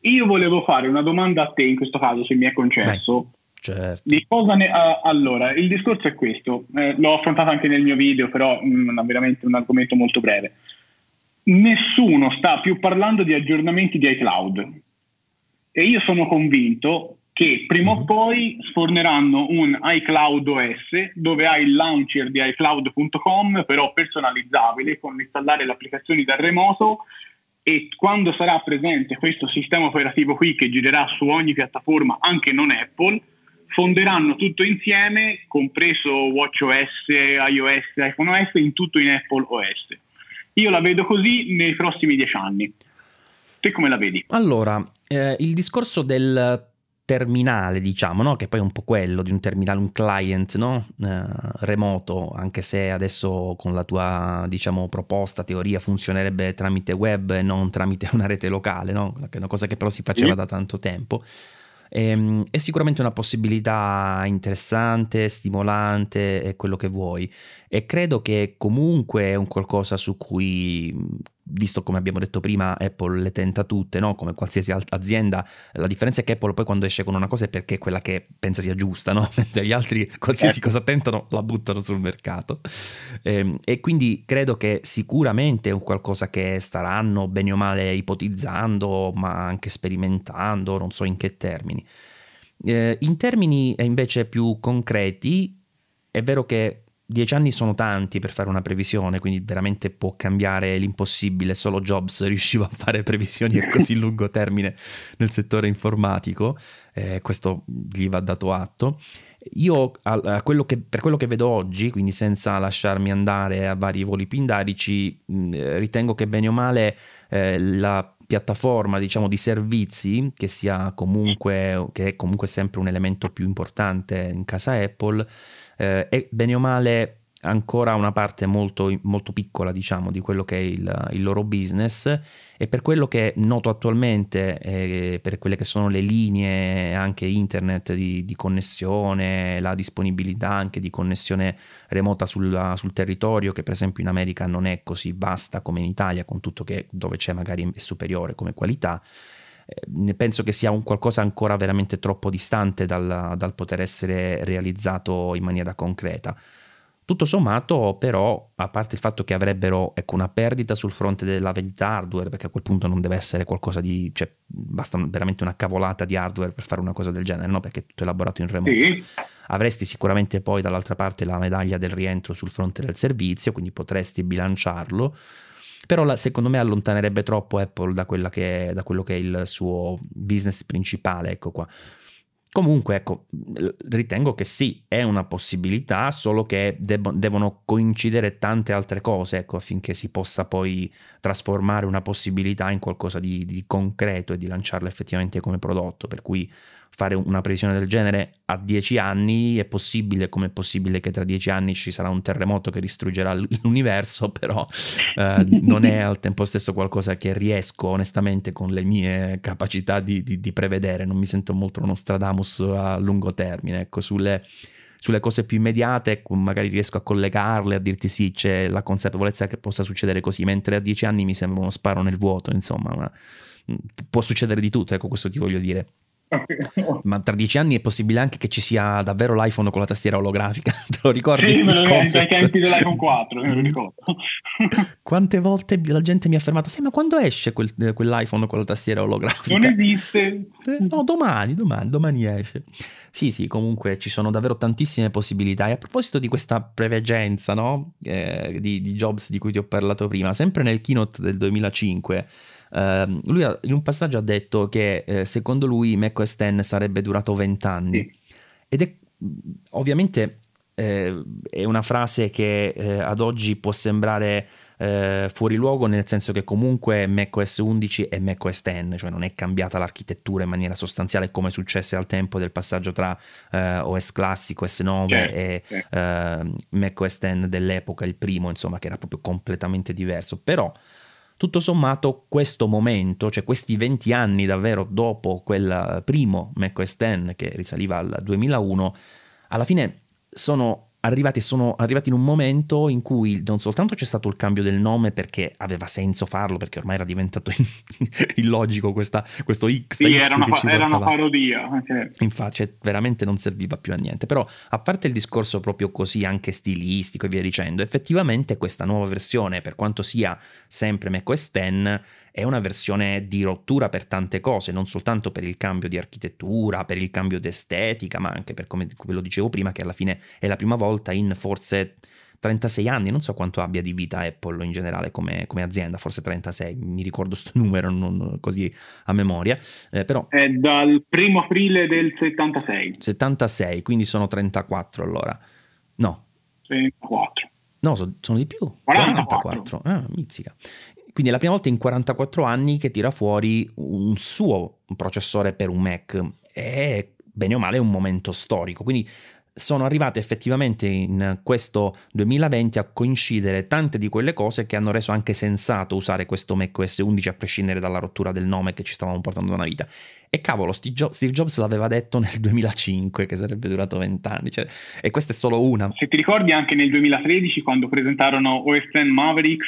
Io volevo fare una domanda a te in questo caso, se mi è concesso. Beh. Certo. Ne, uh, allora, il discorso è questo, eh, l'ho affrontato anche nel mio video, però mh, mm, è veramente un argomento molto breve. Nessuno sta più parlando di aggiornamenti di iCloud e io sono convinto che prima o mhm. poi sforneranno un iCloud OS dove hai il launcher di iCloud.com però personalizzabile con installare le applicazioni da remoto e quando sarà presente questo sistema operativo qui che girerà su ogni piattaforma anche non Apple fonderanno tutto insieme compreso WatchOS, iOS, iPhoneOS in tutto in Apple OS io la vedo così nei prossimi dieci anni te come la vedi? Allora, eh, il discorso del terminale, diciamo, no? che poi è un po' quello di un terminale, un client no? eh, remoto, anche se adesso con la tua diciamo, proposta, teoria, funzionerebbe tramite web e non tramite una rete locale, no? che è una cosa che però si faceva da tanto tempo. E, ehm, è sicuramente una possibilità interessante, stimolante e quello che vuoi. E credo che comunque è un qualcosa su cui visto come abbiamo detto prima, Apple le tenta tutte, no? come qualsiasi azienda. La differenza è che Apple poi quando esce con una cosa è perché è quella che pensa sia giusta, no? mentre gli altri qualsiasi ecco. cosa tentano la buttano sul mercato. E, ehm, e, quindi credo che sicuramente è un qualcosa che staranno bene o male ipotizzando, ma anche sperimentando, non so in che termini. Eh, in termini invece più concreti, è vero che dieci anni sono tanti per fare una previsione, quindi veramente può cambiare l'impossibile. Solo Jobs riusciva a fare previsioni a così lungo termine nel settore informatico, eh, questo gli va dato atto. Io, a, quello che, per quello che vedo oggi, quindi senza lasciarmi andare a vari voli pindarici, ritengo che bene o male eh, la piattaforma diciamo di servizi che sia comunque che è comunque sempre un elemento più importante in casa Apple eh, è bene o male ancora una parte molto, molto piccola diciamo di quello che è il, il, loro business. E per quello che noto attualmente eh, per quelle che sono le linee anche internet di, di connessione la disponibilità anche di connessione remota sul, sul, territorio che per esempio in America non è così vasta come in Italia con tutto che dove c'è magari è superiore come qualità penso che sia un qualcosa ancora veramente troppo distante dal, dal poter essere realizzato in maniera concreta tutto sommato, però, a parte il fatto che avrebbero ecco, una perdita sul fronte della vendita hardware, perché a quel punto non deve essere qualcosa di. cioè, basta veramente una cavolata di hardware per fare una cosa del genere, no? Perché è tutto elaborato in remoto. Sì. Avresti sicuramente poi dall'altra parte la medaglia del rientro sul fronte del servizio, quindi potresti bilanciarlo. Però la, secondo me allontanerebbe troppo Apple da, che, da quello che è il suo business principale, ecco qua. Comunque, ecco, ritengo che sì, è una possibilità, solo che deb- devono coincidere tante altre cose, ecco, affinché si possa poi trasformare una possibilità in qualcosa di, di concreto e di lanciarla effettivamente come prodotto. Per cui fare una previsione del genere a dieci anni è possibile, come è possibile che tra dieci anni ci sarà un terremoto che distruggerà l'universo, però eh, non è al tempo stesso qualcosa che riesco onestamente con le mie capacità di, di, di prevedere, non mi sento molto uno Stradamus a lungo termine, ecco, sulle sulle cose più immediate, ecco, magari riesco a collegarle, a dirti sì, c'è la consapevolezza che possa succedere così, mentre a dieci anni mi sembra uno sparo nel vuoto, insomma, ma può succedere di tutto, ecco questo ti voglio dire. Ma tra dieci anni è possibile anche che ci sia davvero l'iPhone con la tastiera olografica, te lo ricordi? Sì, me lo ricordo ai tempi dell'iPhone 4, me lo ricordo. Quante volte la gente mi ha affermato, sai ma quando esce quel, quell'iPhone con la tastiera olografica? Non esiste. Eh, no, domani, domani, domani esce. Sì, sì, comunque ci sono davvero tantissime possibilità. E a proposito di questa preveggenza, no? Eh, di, di Jobs di cui ti ho parlato prima, sempre nel keynote del 2005 Uh, lui ha, in un passaggio ha detto che eh, secondo lui macOS 10 sarebbe durato 20 anni sì. ed è ovviamente eh, è una frase che eh, ad oggi può sembrare eh, fuori luogo nel senso che comunque macOS 11 è macOS 10, cioè non è cambiata l'architettura in maniera sostanziale come successe al tempo del passaggio tra eh, OS classico, OS 9 certo, e certo. Eh, macOS 10 dell'epoca, il primo insomma che era proprio completamente diverso, però tutto sommato questo momento, cioè questi 20 anni davvero dopo quel primo macOS 10 che risaliva al 2001, alla fine sono arrivati, sono arrivati in un momento in cui non soltanto c'è stato il cambio del nome perché aveva senso farlo, perché ormai era diventato illogico questa, questo X. Sì, era, una, era una, parodia. Certo. Infatti, cioè, veramente non serviva più a niente. Però, a parte il discorso proprio così anche stilistico e via dicendo, effettivamente questa nuova versione, per quanto sia sempre macOS 10, è una versione di rottura per tante cose, non soltanto per il cambio di architettura, per il cambio di estetica, ma anche per come ve lo dicevo prima, che alla fine è la prima volta in forse 36 anni, non so quanto abbia di vita Apple in generale come, come azienda, forse 36, mi ricordo questo numero non così a memoria, eh, però... È dal primo aprile del 76. 76, quindi sono 34 allora. No. 34. No, so, sono di più. 44. 44. Ah, mizzica. Quindi è la prima volta in 44 anni che tira fuori un suo processore per un Mac. È bene o male un momento storico. Quindi sono arrivate effettivamente in questo 2020 a coincidere tante di quelle cose che hanno reso anche sensato usare questo macOS 11 a prescindere dalla rottura del nome che ci stavamo portando da una vita. E cavolo, Steve Jobs l'aveva detto nel 2005 che sarebbe durato 20 anni, cioè, e questa è solo una. Se ti ricordi anche nel 2013 quando presentarono OS X Mavericks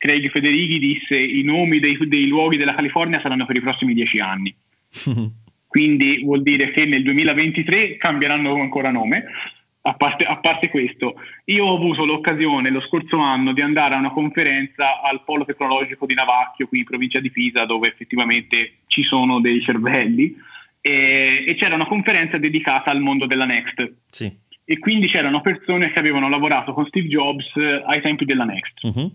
Craig Federighi disse i nomi dei, dei luoghi della California saranno per i prossimi dieci anni. Quindi vuol dire che nel 2023 cambieranno ancora nome. A parte, a parte, questo, io ho avuto l'occasione lo scorso anno di andare a una conferenza al Polo Tecnologico di Navacchio, qui in provincia di Pisa, dove effettivamente ci sono dei cervelli, e, e c'era una conferenza dedicata al mondo della Next. Sì. E quindi c'erano persone che avevano lavorato con Steve Jobs ai tempi della Next. Uh-huh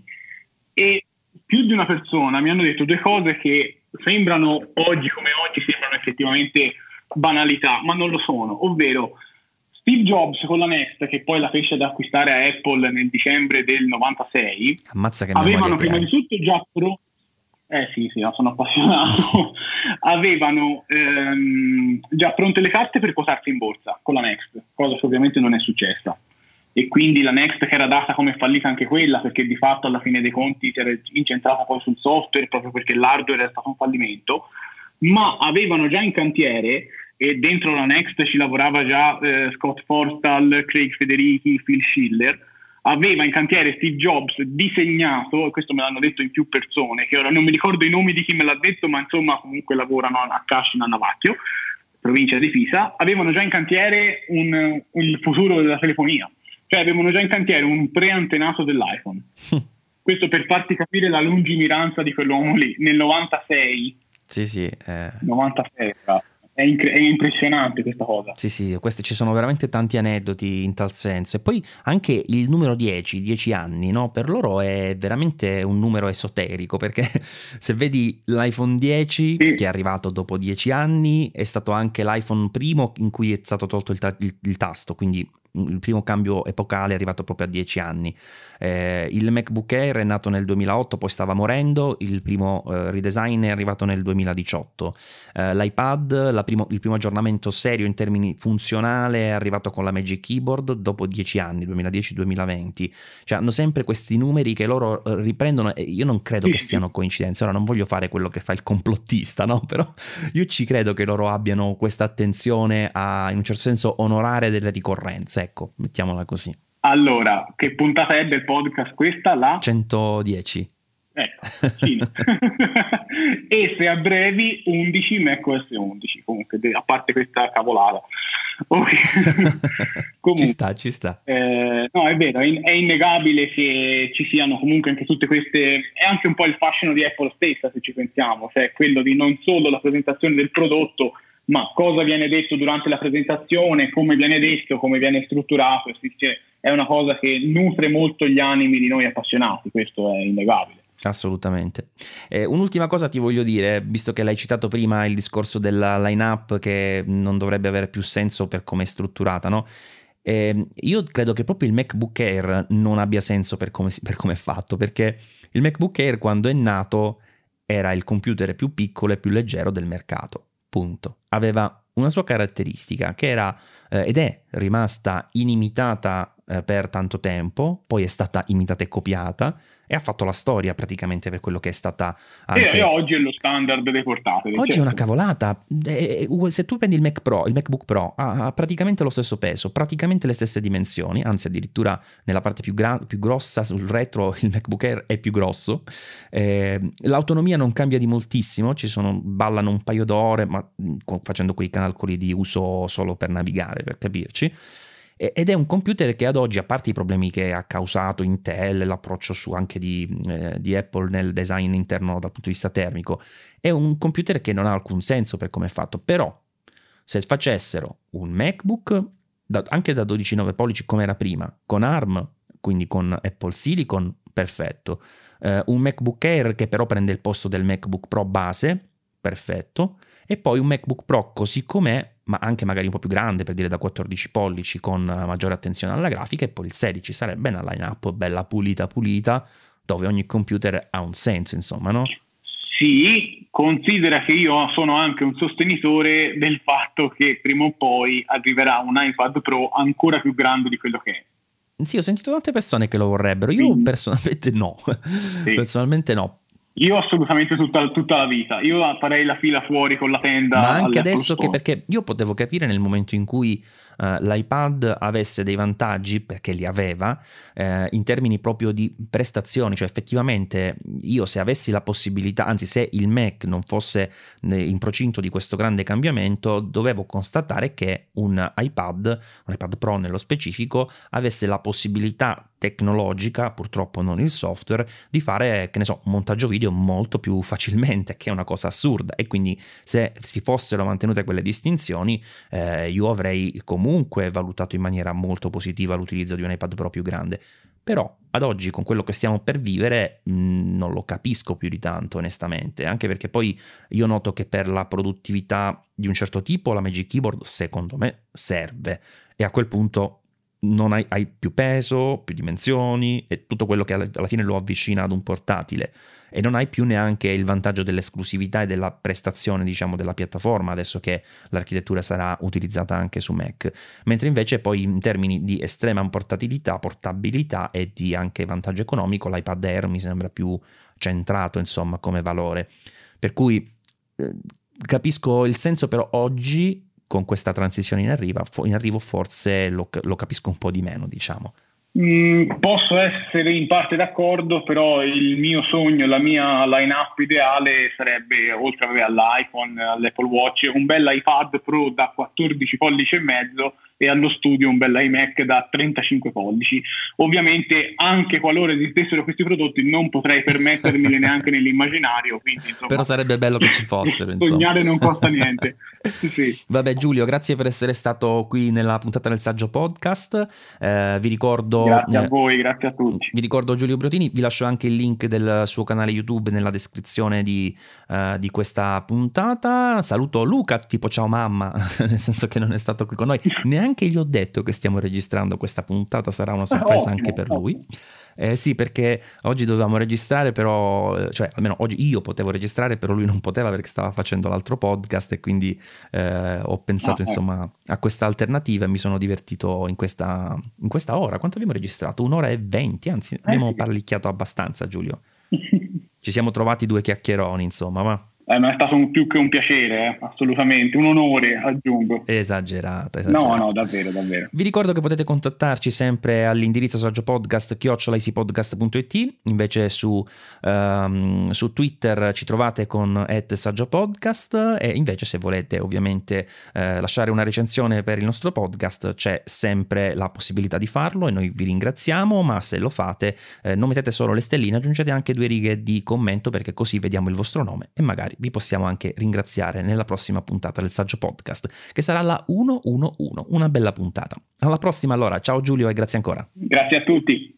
e più di una persona mi hanno detto due cose che sembrano oggi come oggi sembrano effettivamente banalità, ma non lo sono, ovvero Steve Jobs con la Next, che poi la fece ad acquistare a Apple nel dicembre del 96, avevano prima di tutto già pro- Eh sì, sì, sono appassionato. Avevano ehm, già pronte le carte per quotarsi in borsa con la Next, cosa che ovviamente non è successa. E quindi la Next che era data come fallita anche quella, perché di fatto alla fine dei conti si era incentrata poi sul software proprio perché l'hardware era stato un fallimento, ma avevano già in cantiere e dentro la Next ci lavorava già eh, Scott Forstall, Craig Federichi, Phil Schiller. Aveva in cantiere Steve Jobs disegnato, e questo me l'hanno detto in più persone, che ora non mi ricordo i nomi di chi me l'ha detto, ma insomma comunque lavorano a Cascina a Navacchio, provincia di Pisa, avevano già in cantiere un, un, futuro della telefonia, cioè avevano già in cantiere un preantenato dell'iPhone. questo per farti capire la lungimiranza di quell'uomo lì, nel 96. Sì, sì. Eh... 96, è, incre- è, impressionante questa cosa. Sì, sì, questi, ci sono veramente tanti aneddoti in tal senso. E poi anche il numero 10, 10 anni, no? per loro è veramente un numero esoterico, perché se vedi l'iPhone 10 sì. che è arrivato dopo 10 anni, è stato anche l'iPhone primo in cui è stato tolto il, ta- il, il tasto, quindi il primo cambio epocale è arrivato proprio a 10 anni. Eh, il MacBook Air è nato nel 2008, poi stava morendo, il primo eh, redesign è arrivato nel 2018. Eh, L'iPad, primo, il primo aggiornamento serio in termini funzionali è arrivato con la Magic Keyboard dopo 10 anni, 2010-2020. Cioè hanno sempre questi numeri che loro eh, riprendono e io non credo che siano coincidenze. Ora non voglio fare quello che fa il complottista, no? Però io ci credo che loro abbiano questa attenzione a, in un certo senso, onorare delle ricorrenze ecco, mettiamola così. Allora, che puntata è del podcast questa? La 110. Ecco, e se a brevi 11 macOS 11, comunque a parte questa cavolata. Okay. comunque, ci sta, ci sta. Eh, no, è vero, è, è, innegabile che ci siano comunque anche tutte queste... È anche un po' il fascino di Apple stessa, se ci pensiamo, cioè quello di non solo la presentazione del prodotto, ma cosa viene detto durante la presentazione, come viene detto, come viene strutturato, è una cosa che nutre molto gli animi di noi appassionati, questo è innegabile. Assolutamente. Eh, un'ultima cosa ti voglio dire, visto che l'hai citato prima il discorso della line-up che non dovrebbe avere più senso per come è strutturata, no? Eh, io credo che proprio il MacBook Air non abbia senso per come, per come è fatto, perché il MacBook Air quando è nato era il computer più piccolo e più leggero del mercato punto. Aveva una sua caratteristica che era eh, ed è rimasta inimitata eh, per tanto tempo, poi è stata imitata e copiata, e ha fatto la storia praticamente per quello che è stata anche... E oggi è lo standard delle portatili. Oggi certo. è una cavolata. Se tu prendi il Mac Pro, il MacBook Pro ha praticamente lo stesso peso, praticamente le stesse dimensioni, anzi addirittura nella parte più, gra- più grossa sul retro il MacBook Air è più grosso. Eh, l'autonomia non cambia di moltissimo, ci sono, ballano un paio d'ore, ma facendo quei calcoli di uso solo per navigare, per capirci ed è un computer che ad oggi, a parte i problemi che ha causato Intel, l'approccio su anche di, eh, di, Apple nel design interno dal punto di vista termico, è un computer che non ha alcun senso per come è fatto. Però, se facessero un MacBook da, anche da 12,9 pollici come era prima, con ARM, quindi con Apple Silicon, perfetto. Uh, un MacBook Air che però prende il posto del MacBook Pro base, perfetto. E poi un MacBook Pro così com'è ma anche magari un po' più grande, per dire da 14 pollici, con maggiore attenzione alla grafica, e poi il 16 sarebbe una line-up bella pulita pulita, dove ogni computer ha un senso, insomma, no? Sì, considera che io sono anche un sostenitore del fatto che prima o poi arriverà un iPad Pro ancora più grande di quello che è. Sì, ho sentito tante persone che lo vorrebbero, io sì. personalmente no, sì. personalmente no, io assolutamente tutta, tutta, la vita, io farei la fila fuori con la tenda. Ma anche adesso che perché io potevo capire nel momento in cui uh, l'iPad avesse dei vantaggi, perché li aveva, uh, in termini proprio di prestazioni, cioè effettivamente io se avessi la possibilità, anzi se il Mac non fosse in procinto di questo grande cambiamento, dovevo constatare che un iPad, un iPad Pro nello specifico, avesse la possibilità tecnologica, purtroppo non il software, di fare, che ne so, un montaggio video molto più facilmente, che è una cosa assurda. E quindi se si fossero mantenute quelle distinzioni, eh, io avrei comunque valutato in maniera molto positiva l'utilizzo di un iPad Pro più grande. Però ad oggi, con quello che stiamo per vivere, mh, mm, non lo capisco più di tanto, onestamente. Anche perché poi io noto che per la produttività di un certo tipo la Magic Keyboard, secondo me, serve. E a quel punto non hai, hai, più peso, più dimensioni e tutto quello che alla fine lo avvicina ad un portatile e non hai più neanche il vantaggio dell'esclusività e della prestazione, diciamo, della piattaforma, adesso che l'architettura sarà utilizzata anche su Mac, mentre invece poi in termini di estrema portatilità, portabilità e di anche vantaggio economico, l'iPad Air mi sembra più centrato, insomma, come valore. Per cui eh, capisco il senso, però oggi con questa transizione in arrivo, in arrivo forse lo, lo capisco un po' di meno, diciamo. Mm, posso essere in parte d'accordo, però il mio sogno, la mia line-up ideale sarebbe, oltre all'iPhone, all'Apple Watch, un bel iPad Pro da 14 pollici e mezzo e allo studio un bel iMac da 35 pollici. Ovviamente, anche qualora esistessero questi prodotti, non potrei permettermeli neanche nell'immaginario. Quindi, insomma, Però sarebbe bello che ci fossero. Sognare non costa niente. sì. Vabbè, Giulio, grazie per essere stato qui nella puntata del Saggio Podcast. Eh, vi ricordo. Grazie a eh, voi, grazie a tutti. Vi ricordo Giulio Brotini, vi lascio anche il link del suo canale YouTube nella descrizione di, uh, di questa puntata. Saluto Luca, tipo ciao mamma, nel senso che non è stato qui con noi. Neanche neanche gli ho detto che stiamo registrando questa puntata, sarà una sorpresa anche per lui. Eh, sì, perché oggi dovevamo registrare, però, eh, cioè almeno oggi io potevo registrare, però lui non poteva perché stava facendo l'altro podcast e quindi eh, ho pensato ah, insomma a questa alternativa e mi sono divertito in questa, in questa ora. Quanto abbiamo registrato? Un'ora e venti, anzi abbiamo parlicchiato abbastanza Giulio. Ci siamo trovati due chiacchieroni, insomma, ma... Eh, ma è stato un, più che un piacere, eh? assolutamente, un onore, aggiungo. Esagerato, esagerato. No, no, davvero, davvero. Vi ricordo che potete contattarci sempre all'indirizzo saggiopodcast chiocciolaisipodcast.it, invece su, um, su, Twitter ci trovate con saggiopodcast e invece se volete ovviamente eh, lasciare una recensione per il nostro podcast c'è sempre la possibilità di farlo e noi vi ringraziamo, ma se lo fate eh, non mettete solo le stelline, aggiungete anche due righe di commento perché così vediamo il vostro nome e magari vi possiamo anche ringraziare nella prossima puntata del Saggio Podcast, che sarà la 111, una bella puntata. Alla prossima allora, ciao Giulio e grazie ancora. Grazie a tutti.